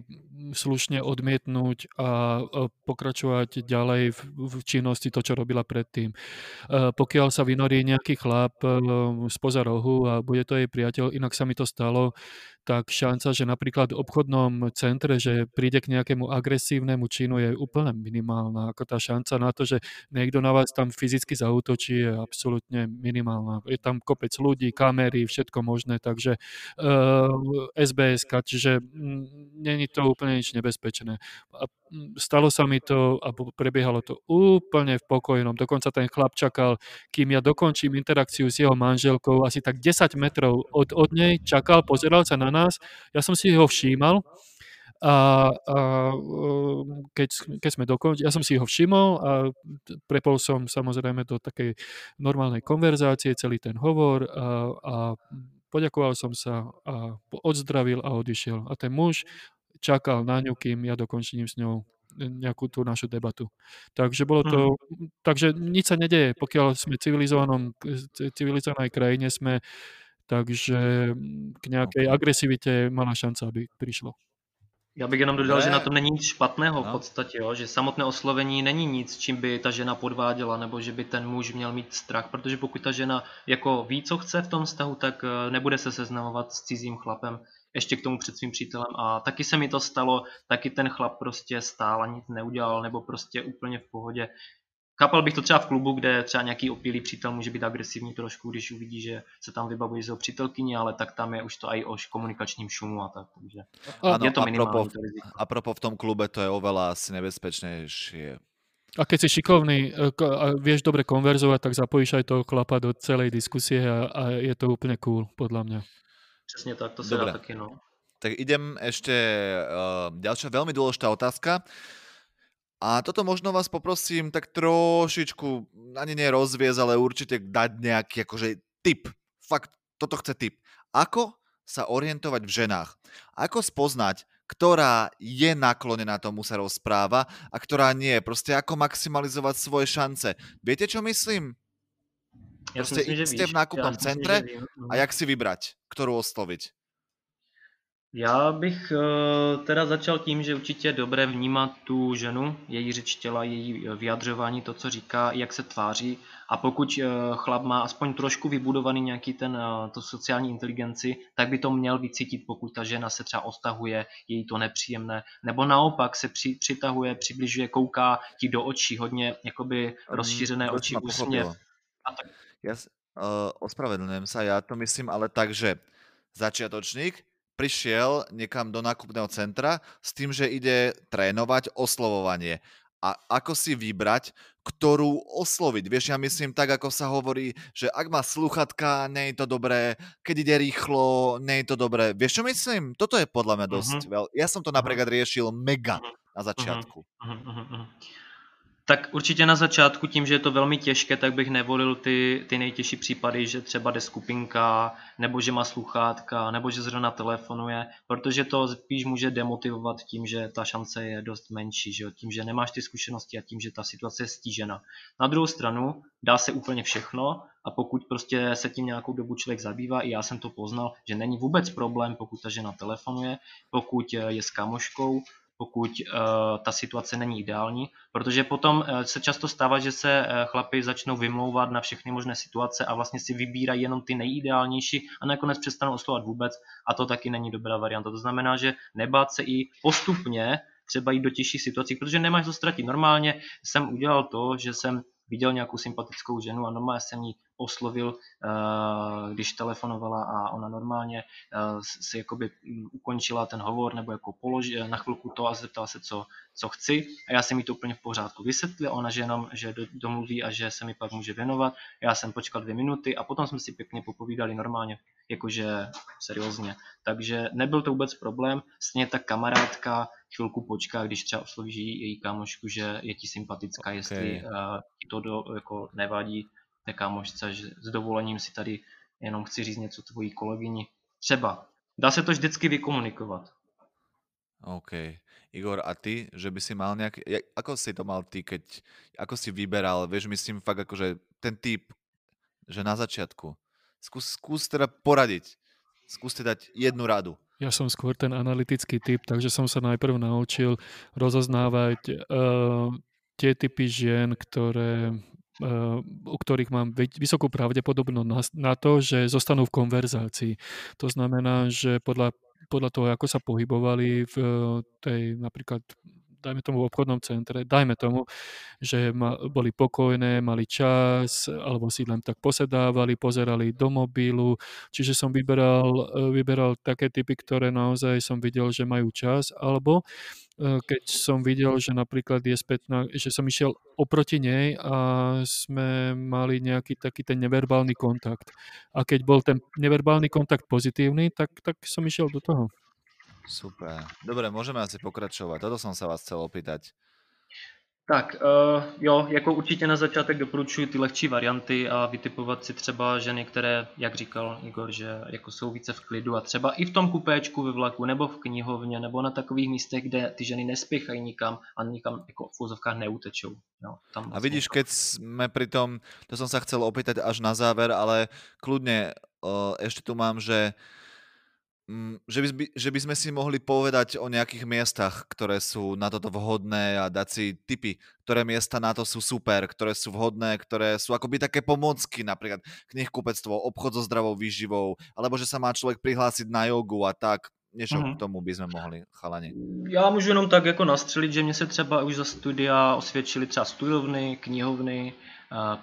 slušne odmietnúť a pokračovať ďalej v, v činnosti to, čo robila predtým. Uh, pokiaľ sa vynorí nejaký chlap uh, spoza rohu a bude to jej priateľ, inak sa mi to stalo, tak šanca, že napríklad v obchodnom centre, že príde k nejakému agresívnemu činu je úplne minimálna. Ako tá šanca na to, že niekto na vás tam fyzicky zautočí je absolútne minimálna. Je tam kopec ľudí, kamery, všetko možné, takže uh, eh, SBS, čiže mm, není to úplne nič nebezpečné. A mm, stalo sa mi to a prebiehalo to úplne v pokojnom. Dokonca ten chlap čakal, kým ja dokončím interakciu s jeho manželkou, asi tak 10 metrov od, od nej, čakal, pozeral sa na nás. Ja som si ho všímal a, a keď, keď sme dokončili, ja som si ho všimol a prepol som samozrejme do takej normálnej konverzácie celý ten hovor a, a poďakoval som sa a odzdravil a odišiel. A ten muž čakal na ňu, kým ja dokončím s ňou nejakú tú našu debatu. Takže bolo to, hmm. takže nič sa nedeje, pokiaľ sme civilizovanom, civilizovanej krajine sme takže k nějaké agresivitě malá šance, aby přišlo. Já bych jenom dodal, ne. že na tom není nic špatného no. v podstatě, jo? že samotné oslovení není nic, čím by ta žena podváděla, nebo že by ten muž měl mít strach, protože pokud ta žena jako ví, co chce v tom vztahu, tak eh, nebude se seznamovat s cizím chlapem, ještě k tomu před svým přítelem a taky se mi to stalo, taky ten chlap prostě stál a nic neudělal, nebo prostě úplně v pohodě. Chápal bych to třeba v klubu, kde třeba nějaký opilý přítel může být agresivní trošku, když uvidí, že se tam vybavují z jeho přítelkyni, ale tak tam je už to i o komunikačním šumu a tak. Takže ano, je to minimální. A propo v tom klube to je oveľa asi nebezpečnější. A keď si šikovný e, a vieš dobre konverzovať, tak zapojíš aj toho chlapa do celej diskusie a, a je to úplne cool, podľa mňa. Přesně tak, to se dá taky, no. Tak idem ešte, uh, ďalšia veľmi dôležitá otázka. A toto možno vás poprosím tak trošičku, ani nie rozviez, ale určite dať nejaký akože tip. Fakt, toto chce tip. Ako sa orientovať v ženách? Ako spoznať, ktorá je naklonená tomu sa rozpráva a ktorá nie? Proste ako maximalizovať svoje šance. Viete, čo myslím? Ja Proste myslím, ste v nákupnom centre myslím, a jak si vybrať, ktorú osloviť? Já bych uh, teda začal tím, že určitě je dobré vnímat tu ženu, její řeč těla, její eh, vyjadřování, to, co říká, jak se tváří. A pokud uh, chlap má aspoň trošku vybudovaný nějaký ten to sociální inteligenci, tak by to měl vycítit, pokud ta žena se třeba ostahuje, je jí to nepříjemné, nebo naopak se při, přitahuje, přibližuje, kouká ti do očí, hodně jakoby rozšířené oči, úsměv. Ja uh, ospravedlňujem sa, ja to myslím ale tak, že začiatočník prišiel niekam do nákupného centra s tým, že ide trénovať oslovovanie. A ako si vybrať, ktorú osloviť. Vieš, ja myslím tak, ako sa hovorí, že ak má sluchatka, nie je to dobré, keď ide rýchlo, nie je to dobré. Vieš, čo myslím? Toto je podľa mňa dosť uh-huh. veľ... Ja som to napríklad riešil mega na začiatku. Uh-huh. Uh-huh. Tak určitě na začátku tím, že je to velmi těžké, tak bych nevolil ty, ty nejtěžší případy, že třeba jde skupinka, nebo že má sluchátka, nebo že zrovna telefonuje, protože to spíš může demotivovat tím, že ta šance je dost menší, že jo? tím, že nemáš ty zkušenosti a tím, že ta situace je stížena. Na druhou stranu dá se úplně všechno a pokud prostě se tím nějakou dobu člověk zabývá, i já jsem to poznal, že není vůbec problém, pokud ta žena telefonuje, pokud je s kamoškou, pokud uh, ta situace není ideální, protože potom uh, se často stává, že se uh, chlapi začnou vymlouvat na všechny možné situace a vlastně si vybírají jenom ty nejideálnější a nakonec přestanou oslovat vůbec a to taky není dobrá varianta. To znamená, že nebát se i postupně třeba jít do těžších situací, protože nemáš to ztratit. Normálně jsem udělal to, že jsem viděl nějakou sympatickou ženu a normálně jsem ji oslovil, eh, když telefonovala a ona normálně eh, si jakoby mm, ukončila ten hovor nebo jako položi, na chvilku to a zeptala se, co, co chci. A já jsem jí to úplně v pořádku vysvětlil, ona že jenom, že domluví a že se mi pak může věnovat, já jsem počkal dvě minuty a potom jsme si pěkně popovídali normálně, jakože seriózně. Takže nebyl to vůbec problém, stejně ta kamarádka chvilku počká, když třeba oslovíš její kámošku, že je ti sympatická, okay. jestli uh, to do, jako nevadí, té kámošce, že s dovolením si tady jenom chci říct něco tvojí kolegyni. Třeba. Dá se to vždycky vykomunikovat. OK. Igor, a ty, že by si mal nějaký, ako si to mal ty, keď, ako si vyberal, vieš, myslím fakt že ten typ, že na začiatku, skús, skús teda poradiť, skúste dať jednu radu. Ja som skôr ten analytický typ, takže som sa najprv naučil rozoznávať uh, tie typy žien, ktoré u ktorých mám vysokú pravdepodobnosť na, to, že zostanú v konverzácii. To znamená, že podľa, podľa toho, ako sa pohybovali v tej napríklad dajme tomu v obchodnom centre, dajme tomu, že ma, boli pokojné, mali čas, alebo si len tak posedávali, pozerali do mobilu, čiže som vyberal, eh, vyberal také typy, ktoré naozaj som videl, že majú čas, alebo eh, keď som videl, že napríklad je spätná, že som išiel oproti nej a sme mali nejaký taký ten neverbálny kontakt. A keď bol ten neverbálny kontakt pozitívny, tak, tak som išiel do toho. Super. Dobre, môžeme asi pokračovať. Toto som sa vás chcel opýtať. Tak, uh, jo, jako určitě na začátek doporučuji ty lehčí varianty a vytipovat si třeba ženy, které, jak říkal Igor, že jako jsou více v klidu a třeba i v tom kupéčku ve vlaku nebo v knihovně nebo na takových místech, kde ty ženy nespěchají nikam a nikam jako v úzovkách neutečou. Jo, tam a vlastně vidíš, keď jsme pri tom, to som sa chcel opýtať až na záver, ale kľudne ešte tu mám, že že by, že by sme si mohli povedať o nejakých miestach, ktoré sú na toto vhodné a dať si tipy, ktoré miesta na to sú super, ktoré sú vhodné, ktoré sú akoby také pomocky, napríklad knihkupectvo, obchod so zdravou výživou, alebo že sa má človek prihlásiť na jogu a tak. Něco mm-hmm. k tomu by mohli, chalani. Já můžu jenom tak jako nastřelit, že mě se třeba už za studia osvědčili třeba studovny, knihovny,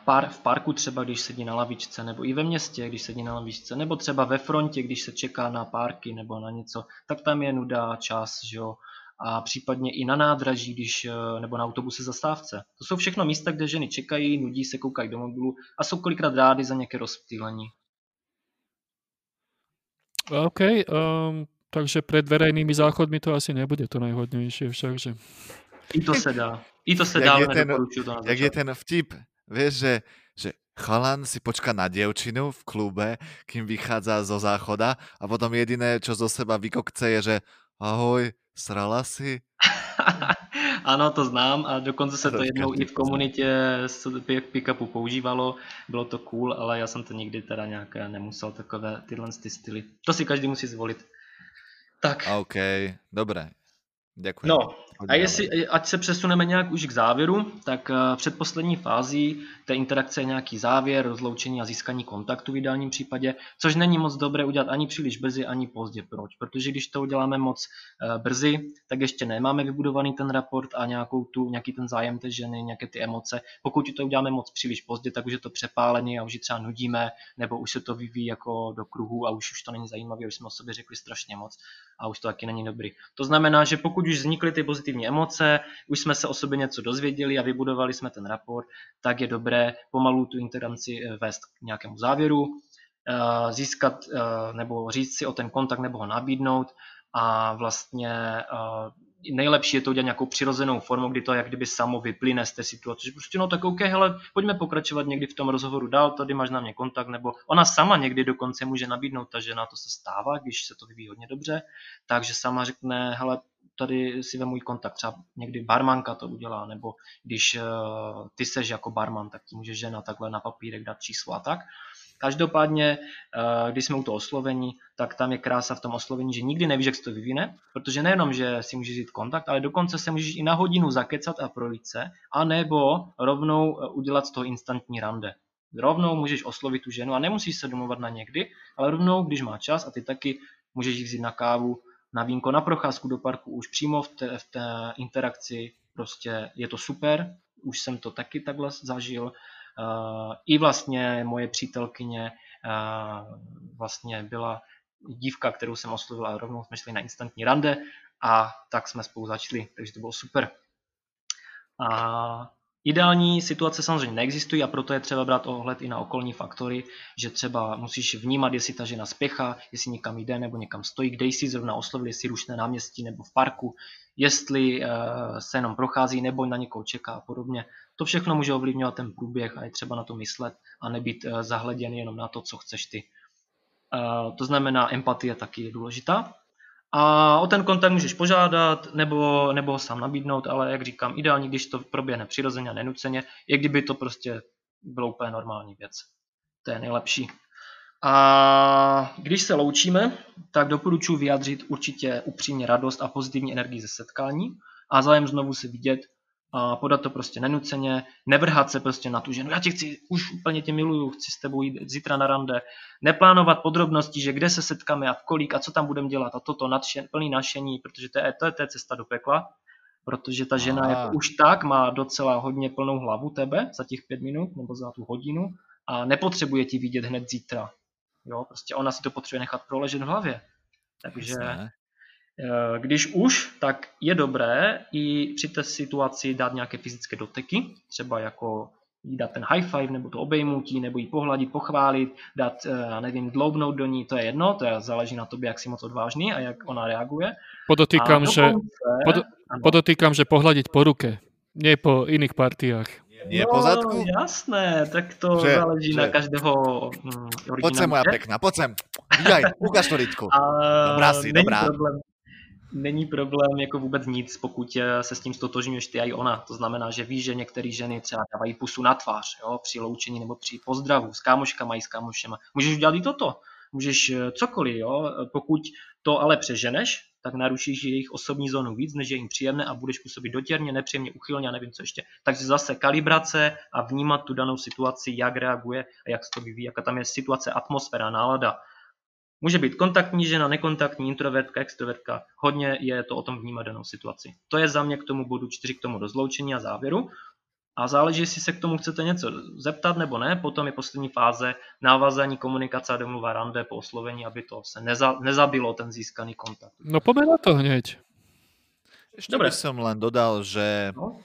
par, v parku třeba, když sedí na lavičce, nebo i ve městě, když sedí na lavičce, nebo třeba ve frontě, když se čeká na párky nebo na něco, tak tam je nuda, čas, že jo. A případně i na nádraží, když, e, nebo na autobuse zastávce. To jsou všechno místa, kde ženy čekají, nudí se, koukají do mobilu a jsou kolikrát rády za nějaké rozptýlení. OK, um, takže před verejnými záchodmi to asi nebude to nejhodnější však, že... I to se dá. I to se jak dá, je ten, to Jak je ten vtip, Vieš, že, že chalan si počká na dievčinu v klube, kým vychádza zo záchoda a potom jediné, čo zo seba vykokce je, že ahoj, srala si? [LAUGHS] ano, to znám a dokonce se to jednou i v komunitě z pick-upu používalo. Bylo to cool, ale já jsem to nikdy teda nějak nemusel takové tyhle ty styly. To si každý musí zvolit. Tak. OK, dobré. Děkuji. No, a jestli, ať se přesuneme nějak už k závěru, tak eh, před poslední fází té interakce je nějaký závěr, rozloučení a získání kontaktu v ideálním případě, což není moc dobré udělat ani příliš brzy, ani pozdě. Proč? Protože když to uděláme moc eh, brzy, tak ještě nemáme vybudovaný ten raport a nějakou tu, nějaký ten zájem té ženy, nějaké ty emoce. Pokud to uděláme moc příliš pozdě, tak už je to přepálený a už ji třeba nudíme, nebo už se to vyvíjí jako do kruhu a už, už to není zajímavé, už jsme o sobě řekli strašně moc a už to taky není dobrý. To znamená, že pokud už vznikly ty pozitivní emoce, už jsme se o sobě něco dozvěděli a vybudovali jsme ten raport, tak je dobré pomalu tu interakci eh, vést k nějakému závěru, eh, získat eh, nebo říct si o ten kontakt nebo ho nabídnout a vlastně nejlepší je to udělat nějakou přirozenou formou, kdy to jak kdyby samo vyplyne z té situace. Že prostě no tak OK, hele, pojďme pokračovat někdy v tom rozhovoru dál, tady máš na mě kontakt, nebo ona sama někdy dokonce může nabídnout, ta žena to se stává, když se to vyvíjí hodně dobře, takže sama řekne, hele, tady si ve můj kontakt, třeba někdy barmanka to udělá, nebo když uh, ty seš jako barman, tak ti může žena takhle na papírek dát číslo a tak. Každopádně, eh, když jsme u toho oslovení, tak tam je krása v tom oslovení, že nikdy nevíš, jak se to vyvine, protože nejenom, že si můžeš jít kontakt, ale dokonce se můžeš i na hodinu zakecat a projít se, anebo rovnou eh, udělat z toho instantní rande. Rovnou můžeš oslovit tu ženu a nemusíš se domluvat na někdy, ale rovnou, když má čas a ty taky můžeš jít vzít na kávu, na vínko, na procházku do parku už přímo v té, v té interakci, prostě je to super, už jsem to taky takhle zažil Eh, I vlastně moje přítelkyně eh, vlastně byla dívka, kterou jsem oslovil a rovnou jsme šli na instantní rande a tak jsme spolu začali, takže to bylo super. A Ideální situace samozřejmě neexistují a proto je třeba brát ohled i na okolní faktory, že třeba musíš vnímat, jestli ta žena spěchá, jestli někam jde nebo někam stojí, kde jsi zrovna oslovil, jestli rušné náměstí nebo v parku, jestli uh, se jenom prochází nebo na někoho čeká a podobně. To všechno může ovlivňovat ten průběh a je třeba na to myslet a nebýt uh, zahleděn jenom na to, co chceš ty. Uh, to znamená, empatie taky je důležitá. A o ten kontakt můžeš požádat nebo, nebo ho sám nabídnout, ale jak říkám, ideální, když to proběhne přirozeně a nenuceně, je kdyby to prostě bylo úplně normální věc. To je nejlepší. A když se loučíme, tak doporučuji vyjádřit určitě upřímně radost a pozitivní energii ze setkání a zájem znovu se vidět a podat to prostě nenuceně, nevrhat se prostě na tu ženu, já tě chci, už úplně tě miluju, chci s tebou jít zítra na rande, neplánovat podrobnosti, že kde se setkáme a v kolik a co tam budeme dělat a toto nadšen, plný našení, protože to je, to je, to je cesta do pekla, protože ta žena jako už tak má docela hodně plnou hlavu tebe za těch pět minut nebo za tu hodinu a nepotřebuje ti vidět hned zítra. Jo, prostě ona si to potřebuje nechat proležet v hlavě. Takže Eh, když už, tak je dobré i při té situaci dát nějaké fyzické doteky, třeba jako jí dát ten high five, nebo to obejmutí, nebo jí pohladit, pochválit, dát, eh, já nevím, dloubnout do ní, to je jedno, to je, záleží na tobě, jak si moc odvážný a jak ona reaguje. Podotýkám, že, pod, podotýkám, že pohladit po ruke, nie po iných partiách. Je no, pozadku? jasné, tak to že, záleží že. na každého mm, Poď sem, moja pekná, poď sem. Jaj, ukáž to, Lidku. [LAUGHS] Dobrá si, dobrá. Problém není problém jako vůbec nic, pokud eh, se s tím stotožňuješ ty a i ona. To znamená, že víš, že některé ženy třeba dávají pusu na tvář jo, při loučení nebo při pozdravu s kámoškama i s kámošema. Můžeš udělat i toto. můžeš eh, cokoliv, jo? pokud to ale přeženeš, tak narušíš jejich osobní zónu víc, než je jim příjemné a budeš působit dotěrně, nepříjemně, uchylně a nevím co ještě. Takže zase kalibrace a vnímat tu danou situaci, jak reaguje a jak se to vyvíjí, jaká tam je situace, atmosféra, nálada. Může být kontaktní žena, nekontaktní, introvertka, extrovertka. Hodně je to o tom vnímat danou situaci. To je za mě k tomu bodu 4, k tomu rozloučení a závěru. A záleží, jestli se k tomu chcete něco zeptat nebo ne. Potom je poslední fáze návazání komunikace a domluva rande po oslovení, aby to se neza, nezabilo ten získaný kontakt. No poďme na to hneď. Ešte Dobre. by som len dodal, že no?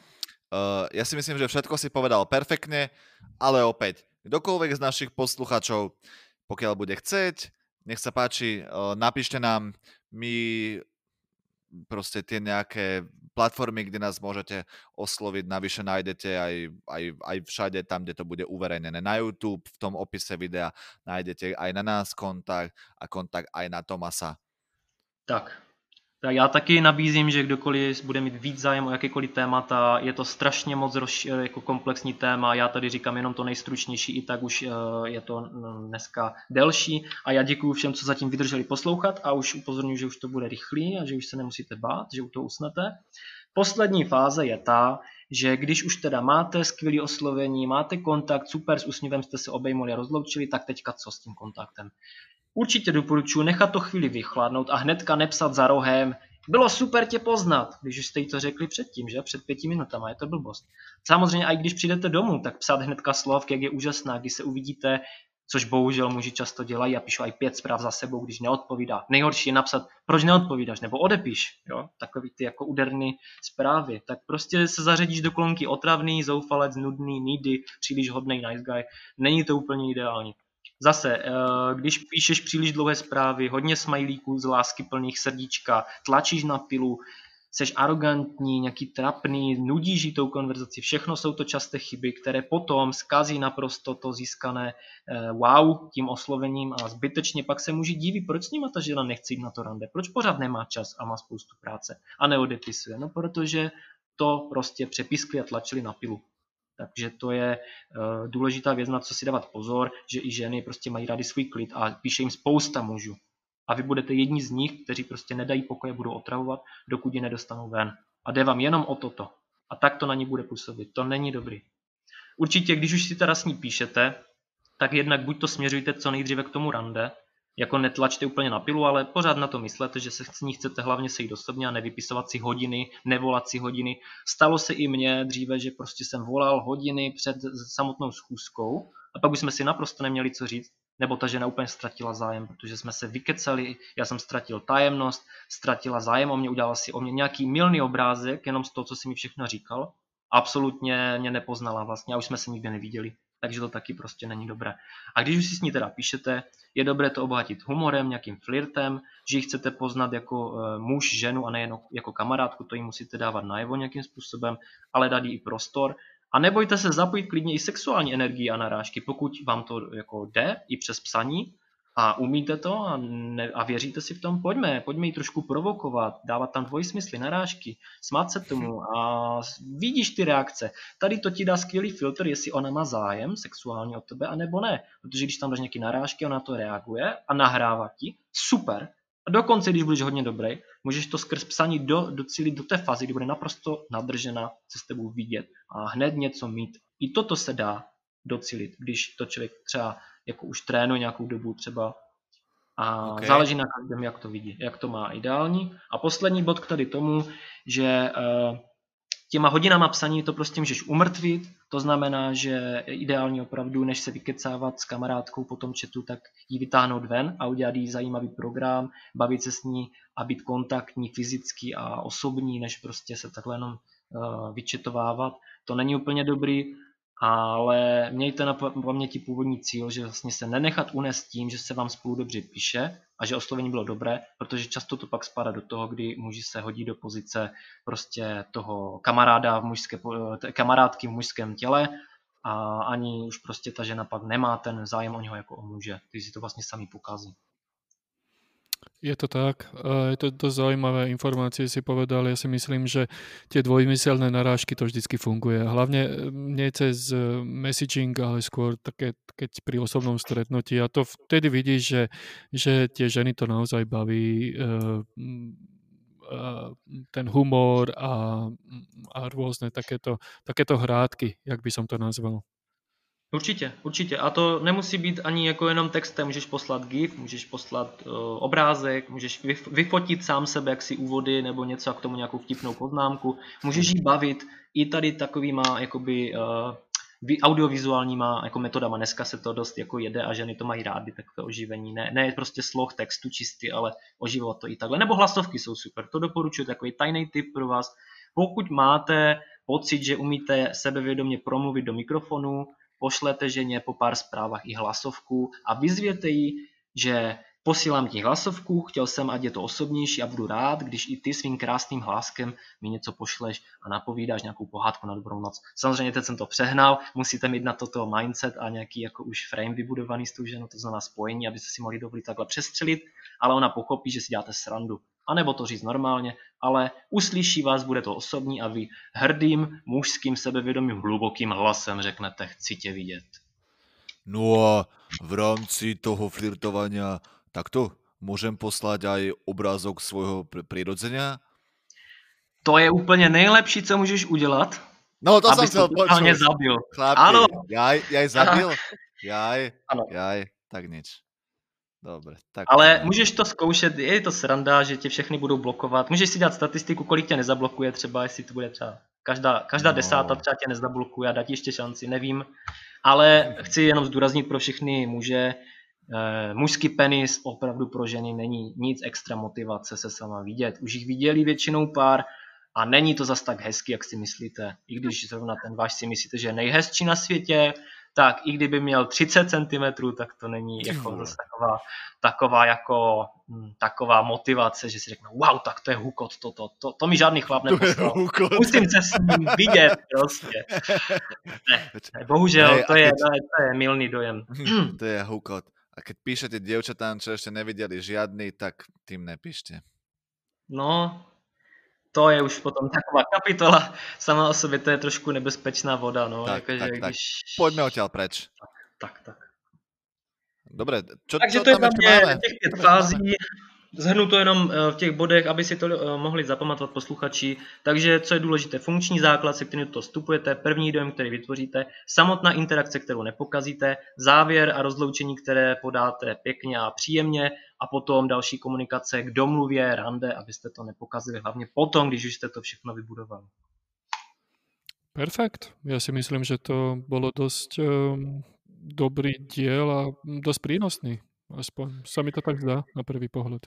uh, ja si myslím, že všetko si povedal perfektne, ale opäť, kdokoľvek z našich posluchačov, pokiaľ bude chceť, nech sa páči, napíšte nám, my proste tie nejaké platformy, kde nás môžete osloviť, navyše nájdete aj, aj, aj všade tam, kde to bude uverejnené na YouTube, v tom opise videa nájdete aj na nás kontakt a kontakt aj na Tomasa. Tak, tak já taky nabízím, že kdokoliv bude mít víc zájem o jakékoliv témata, je to strašně moc roz, jako komplexní téma, já tady říkám jenom to nejstručnější, i tak už eh, je to mm, dneska delší a já děkuji všem, co zatím vydrželi poslouchat a už upozorňuji, že už to bude rychlý a že už se nemusíte bát, že u toho usnete. Poslední fáze je ta, že když už teda máte skvělé oslovení, máte kontakt, super, s úsměvem jste se obejmuli a rozloučili, tak teďka co s tím kontaktem? Určitě doporučuji nechat to chvíli vychladnout a hnedka nepsat za rohem, bylo super tě poznat, když už jste jí to řekli předtím, že? Před pěti minutama, je to blbost. Samozřejmě, i když přijdete domů, tak psát hnedka slov, jak je úžasná, když se uvidíte, což bohužel muži často dělají a píšou i pět zpráv za sebou, když neodpovídá. Nejhorší je napsat, proč neodpovídáš, nebo odepíš, jo? takový ty jako úderný zprávy. Tak prostě se zařadíš do kolonky otravný, zoufalec, nudný, needy, příliš hodný nice guy. Není to úplně ideální. Zase, eh, když píšeš příliš dlouhé zprávy, hodně smajlíků z lásky plných srdíčka, tlačíš na pilu, jsi arrogantní, nějaký trapný, nudíš tou konverzaci, všechno jsou to časté chyby, které potom zkazí naprosto to získané eh, wow tím oslovením a zbytečně pak se muži diví, proč s nima ta žena nechce jít na to rande, proč pořád nemá čas a má spoustu práce a neodepisuje, no protože to prostě přepiskli a tlačili na pilu. Takže to je uh, důležitá věc, na co si dávat pozor, že i ženy prostě mají rády svůj klid a píše jim spousta mužů. A vy budete jedni z nich, kteří prostě nedají pokoje, budou otravovat, dokud je nedostanou ven. A jde vám jenom o toto. A tak to na ní bude působit. To není dobrý. Určitě, když už si teda s ní píšete, tak jednak buď to směřujte co nejdříve k tomu rande, jako netlačte úplně na pilu, ale pořád na to myslete, že se s ní chcete hlavně sejít osobně a nevypisovat si hodiny, nevolat si hodiny. Stalo se i mně dříve, že prostě jsem volal hodiny před samotnou schůzkou a pak už jsme si naprosto neměli co říct, nebo ta žena úplně ztratila zájem, protože jsme se vykecali, já jsem ztratil tajemnost, ztratila zájem o mě, udělala si o mě nějaký milný obrázek, jenom z toho, co si mi všechno říkal. Absolutně mě nepoznala vlastně a už jsme se nikdy neviděli takže to taky prostě není dobré. A když už si s ní teda píšete, je dobré to obohatit humorem, nějakým flirtem, že ji chcete poznat jako uh, muž, ženu a nejen jako kamarádku, to jí musíte dávat najevo nějakým způsobem, ale dát jí i prostor. A nebojte se zapojit klidně i sexuální energii a narážky, pokud vám to jako jde i přes psaní, a umíte to a, ne, a věříte si v tom, pojďme, pojďme ji trošku provokovat, dávat tam dvojsmysly, narážky, smát se tomu a vidíš ty reakce. Tady to ti dá skvělý filtr, jestli ona má zájem sexuálně od tebe, anebo ne. Protože když tam dáš nějaké narážky, ona to reaguje a nahrává ti, super. A dokonce, když budeš hodně dobrý, můžeš to skrz psaní do, docílit do té fázy, kdy bude naprosto nadržena se s tebou vidět a hned něco mít. I toto se dá docílit, když to člověk třeba jako už trénuje nějakou dobu třeba a okay. záleží na každém, jak to vidí, jak to má ideální. A poslední bod k tady tomu, že uh, těma hodinama psaní to prostě můžeš umrtvit, to znamená, že ideální opravdu, než se vykecávat s kamarádkou po tom chatu, tak ji vytáhnout ven a udělat jí zajímavý program, bavit se s ní a být kontaktní, fyzický a osobní, než prostě se takhle jenom uh, vyčetovávat. To není úplně dobrý ale mějte na paměti původní cíl, že vlastně se nenechat unést tím, že se vám spolu dobře píše a že oslovení bylo dobré, protože často to pak spadá do toho, kdy muži se hodí do pozice prostě toho kamaráda v mužské, kamarádky v mužském těle a ani už prostě ta žena pak nemá ten zájem o něho jako o muže, když si to vlastně sami pokazí. Je to tak. Je to dosť zaujímavé informácie si povedal. Ja si myslím, že tie dvojmyselné narážky to vždycky funguje. Hlavne e, nie cez e, messaging, ale skôr také, keď pri osobnom stretnutí. A to vtedy vidíš, že, že tie ženy to naozaj baví. E, ten humor a, a rôzne takéto, takéto hrádky, jak by som to nazval. Určitě, určitě. A to nemusí být ani jako jenom textem. Můžeš poslat GIF, můžeš poslat uh, obrázek, můžeš vyfotit sám sebe, jak si úvody nebo něco a k tomu nějakou vtipnou poznámku. Můžeš jí bavit i tady takovýma jakoby uh, audiovizuálníma jako metodama. Dneska se to dost jako jede a ženy to mají rády, takové oživení. Ne, ne prostě sloh textu čistý, ale oživovat to i takhle. Nebo hlasovky jsou super. To doporučuji, takový tajný tip pro vás. Pokud máte pocit, že umíte sebevědomě promluvit do mikrofonu, pošlete ženě po pár zprávách i hlasovku a vyzvěte jí, že posílám ti hlasovku, chtěl jsem, ať je to osobnější a budu rád, když i ty svým krásným hláskem mi něco pošleš a napovídáš nějakou pohádku na dobrou noc. Samozřejmě teď jsem to přehnal, musíte mít na toto mindset a nějaký jako už frame vybudovaný s tou ženou, to znamená spojení, abyste si mohli dovolit takhle přestřelit, ale ona pochopí, že si děláte srandu anebo to říct normálně, ale uslyší vás, bude to osobní a vy hrdým, mužským, sebevědomým, hlubokým hlasem řeknete chci tě vidět. No a v rámci toho flirtovania takto můžem poslat aj obrázok svojho prirodzenia? To je úplně nejlepší, co můžeš udělat. No to jsem chcel počuť. zabil. Chlapi, ano. Jaj, jaj zabil? [LAUGHS] Jaj, jaj, tak nič. Dobre, tak... Ale můžeš to zkoušet, je to sranda, že tě všechny budou blokovat. Můžeš si dát statistiku, kolik tě nezablokuje třeba, jestli to bude třeba každá, každá no. desátá třeba tě nezablokuje a dát ještě šanci, nevím. Ale chci jenom zdůraznit pro všechny muže, eh, mužský penis opravdu pro ženy není nic extra motivace se sama vidět. Už jich viděli většinou pár a není to zas tak hezky, jak si myslíte. I když zrovna ten váš si myslíte, že je nejhezčí na světě, tak i kdyby měl 30 cm, tak to není jako zase taková, taková jako hm, taková motivace, že si řekne, wow, tak to je hukot, to, to, to, to mi žádný chlap neposlal. Musím se s ním vidět prostě. Ne, ne bohužel, ne, to, je, keď... to je milný dojem. to je hukot. A keď píšete dievčatám, čo ešte nevideli žiadny, tak tým nepíšte. No, to je už potom taková kapitola sama o sobě, to je trošku nebezpečná voda, no. Tak, jako, tak, že tak. Když... Pojďme odtiaľ preč. Tak, tak. tak. Dobre, čo, Takže čo to je tam je těch pět fází. Zhrnu to jenom eh, v těch bodech, aby si to eh, mohli zapamatovat posluchači. Takže co je důležité, funkční základ, se kterým to vstupujete, první dojem, který vytvoříte, samotná interakce, kterou nepokazíte, závěr a rozloučení, které podáte pěkně a příjemně a potom další komunikace k domluvě, rande, abyste to nepokazili, hlavně potom, když už jste to všechno vybudovali. Perfekt. Já si myslím, že to bylo dost um, dobrý diel a dost prínosný. Aspoň sa mi to tak zdá na prvý pohľad.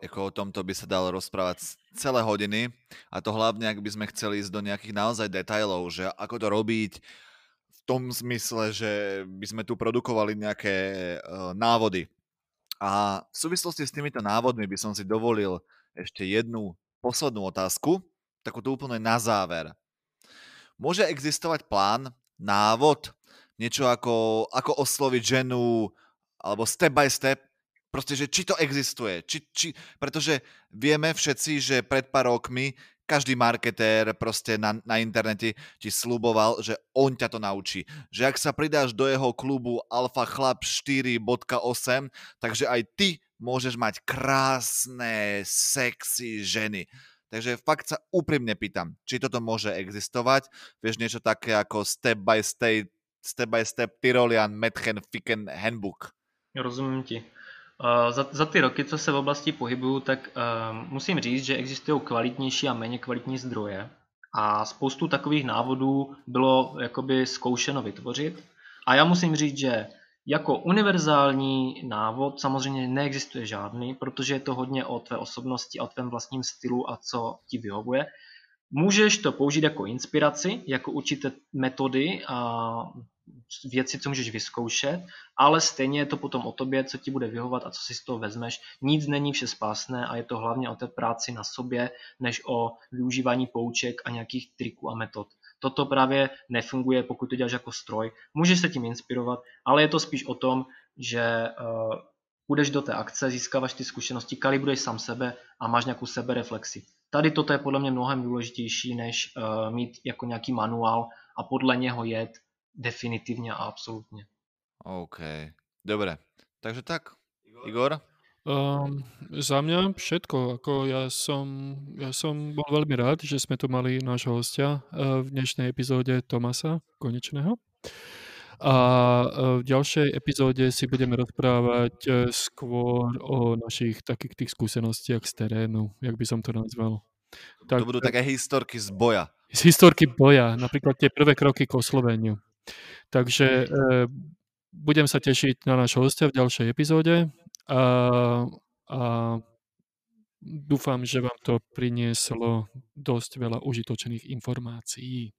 Jako o tomto by sa dalo rozprávať celé hodiny a to hlavne, ak by sme chceli ísť do nejakých naozaj detailov, že ako to robiť v tom zmysle, že by sme tu produkovali nejaké uh, návody. A v súvislosti s týmito návodmi by som si dovolil ešte jednu poslednú otázku, takú tu úplne na záver. Môže existovať plán, návod, niečo ako, ako osloviť ženu, alebo step by step, proste, že či to existuje, či, či, pretože vieme všetci, že pred pár rokmi každý marketér proste na, na internete ti sluboval, že on ťa to naučí. Že ak sa pridáš do jeho klubu Alpha Chlap 4.8, takže aj ty môžeš mať krásne, sexy ženy. Takže fakt sa úprimne pýtam, či toto môže existovať. Vieš niečo také ako step by step, step by step Tyrolian Metchen Ficken Handbook. Rozumím ti. Uh, za, za ty roky, co se v oblasti pohybuju, tak uh, musím říct, že existují kvalitnější a méně kvalitní zdroje a spoustu takových návodů bylo jakoby zkoušeno vytvořit. A já musím říct, že jako univerzální návod samozřejmě neexistuje žádný, protože je to hodně o tvé osobnosti o tvém vlastním stylu a co ti vyhovuje. Můžeš to použít jako inspiraci, jako určité metody a věci, co můžeš vyzkoušet, ale stejně je to potom o tobě, co ti bude vyhovat a co si z toho vezmeš. Nic není vše spásné a je to hlavně o té práci na sobě, než o využívání pouček a nějakých triků a metod. Toto právě nefunguje, pokud to děláš jako stroj. Můžeš se tím inspirovat, ale je to spíš o tom, že uh, půjdeš do té akce, získáváš ty zkušenosti, kalibruješ sám sebe a máš nějakou sebereflexi. Tady toto je podle mě mnohem důležitější, než uh, mít jako nějaký manuál a podle něho jet definitivně a absolutně. OK, dobre. Takže tak, Igor? Um, za mňa všetko. Ako ja som, ja som bol veľmi rád, že sme tu mali nášho hostia uh, v dnešnej epizóde Tomasa Konečného. A v ďalšej epizóde si budeme rozprávať e, skôr o našich takých tých skúsenostiach z terénu, jak by som to nazval. Tak, to budú také historky z boja. Z historky boja, napríklad tie prvé kroky k osloveniu. Takže e, budem sa tešiť na nášho hostia v ďalšej epizóde a, a dúfam, že vám to prinieslo dosť veľa užitočných informácií.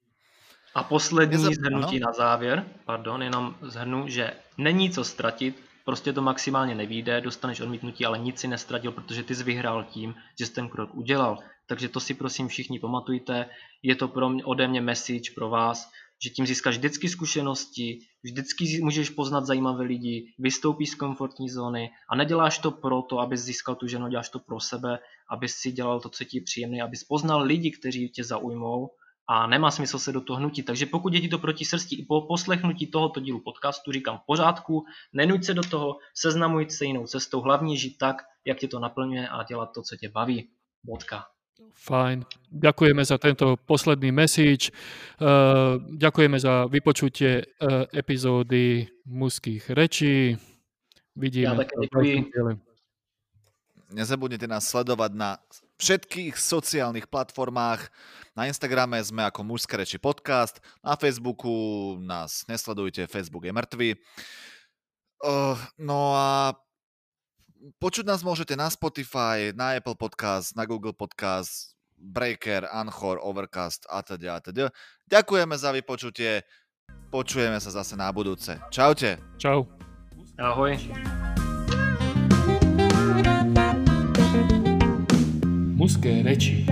A poslední Nezap... zhrnutí ano? na závěr, pardon, jenom zhrnu, že není co ztratit, prostě to maximálně nevíde, dostaneš odmítnutí, ale nic si nestratil, protože ty jsi vyhrál tím, že jsi ten krok udělal. Takže to si prosím všichni pamatujte, je to pro mě, ode mě message pro vás, že tím získáš vždycky zkušenosti, vždycky můžeš poznat zajímavé lidi, vystoupíš z komfortní zóny a neděláš to proto, abys získal tu ženu, děláš to pro sebe, abys si dělal to, co ti je příjemné, abys poznal lidi, kteří tě zaujmou a nemá smysl se do toho hnutit. Takže pokud je ti to proti srsti i po poslechnutí tohoto dílu podcastu, říkám v pořádku, nenuď se do toho, seznamuj se jinou cestou, hlavně žít tak, jak tě to naplňuje a dělat to, co tě baví. Bodka. Fajn. Ďakujeme za tento posledný message. Uh, ďakujeme za vypočutie uh, epizódy mužských rečí. Vidíme. Ja také ďakujem. Nezabudnite nás sledovať na všetkých sociálnych platformách. Na Instagrame sme ako Mužské reči podcast, na Facebooku nás nesledujte, Facebook je mŕtvý. Uh, no a počuť nás môžete na Spotify, na Apple Podcast, na Google Podcast, Breaker, Anchor, Overcast a teda a teda. Ďakujeme za vypočutie. Počujeme sa zase na budúce. Čaute. Čau. Ahoj. Mužské reči.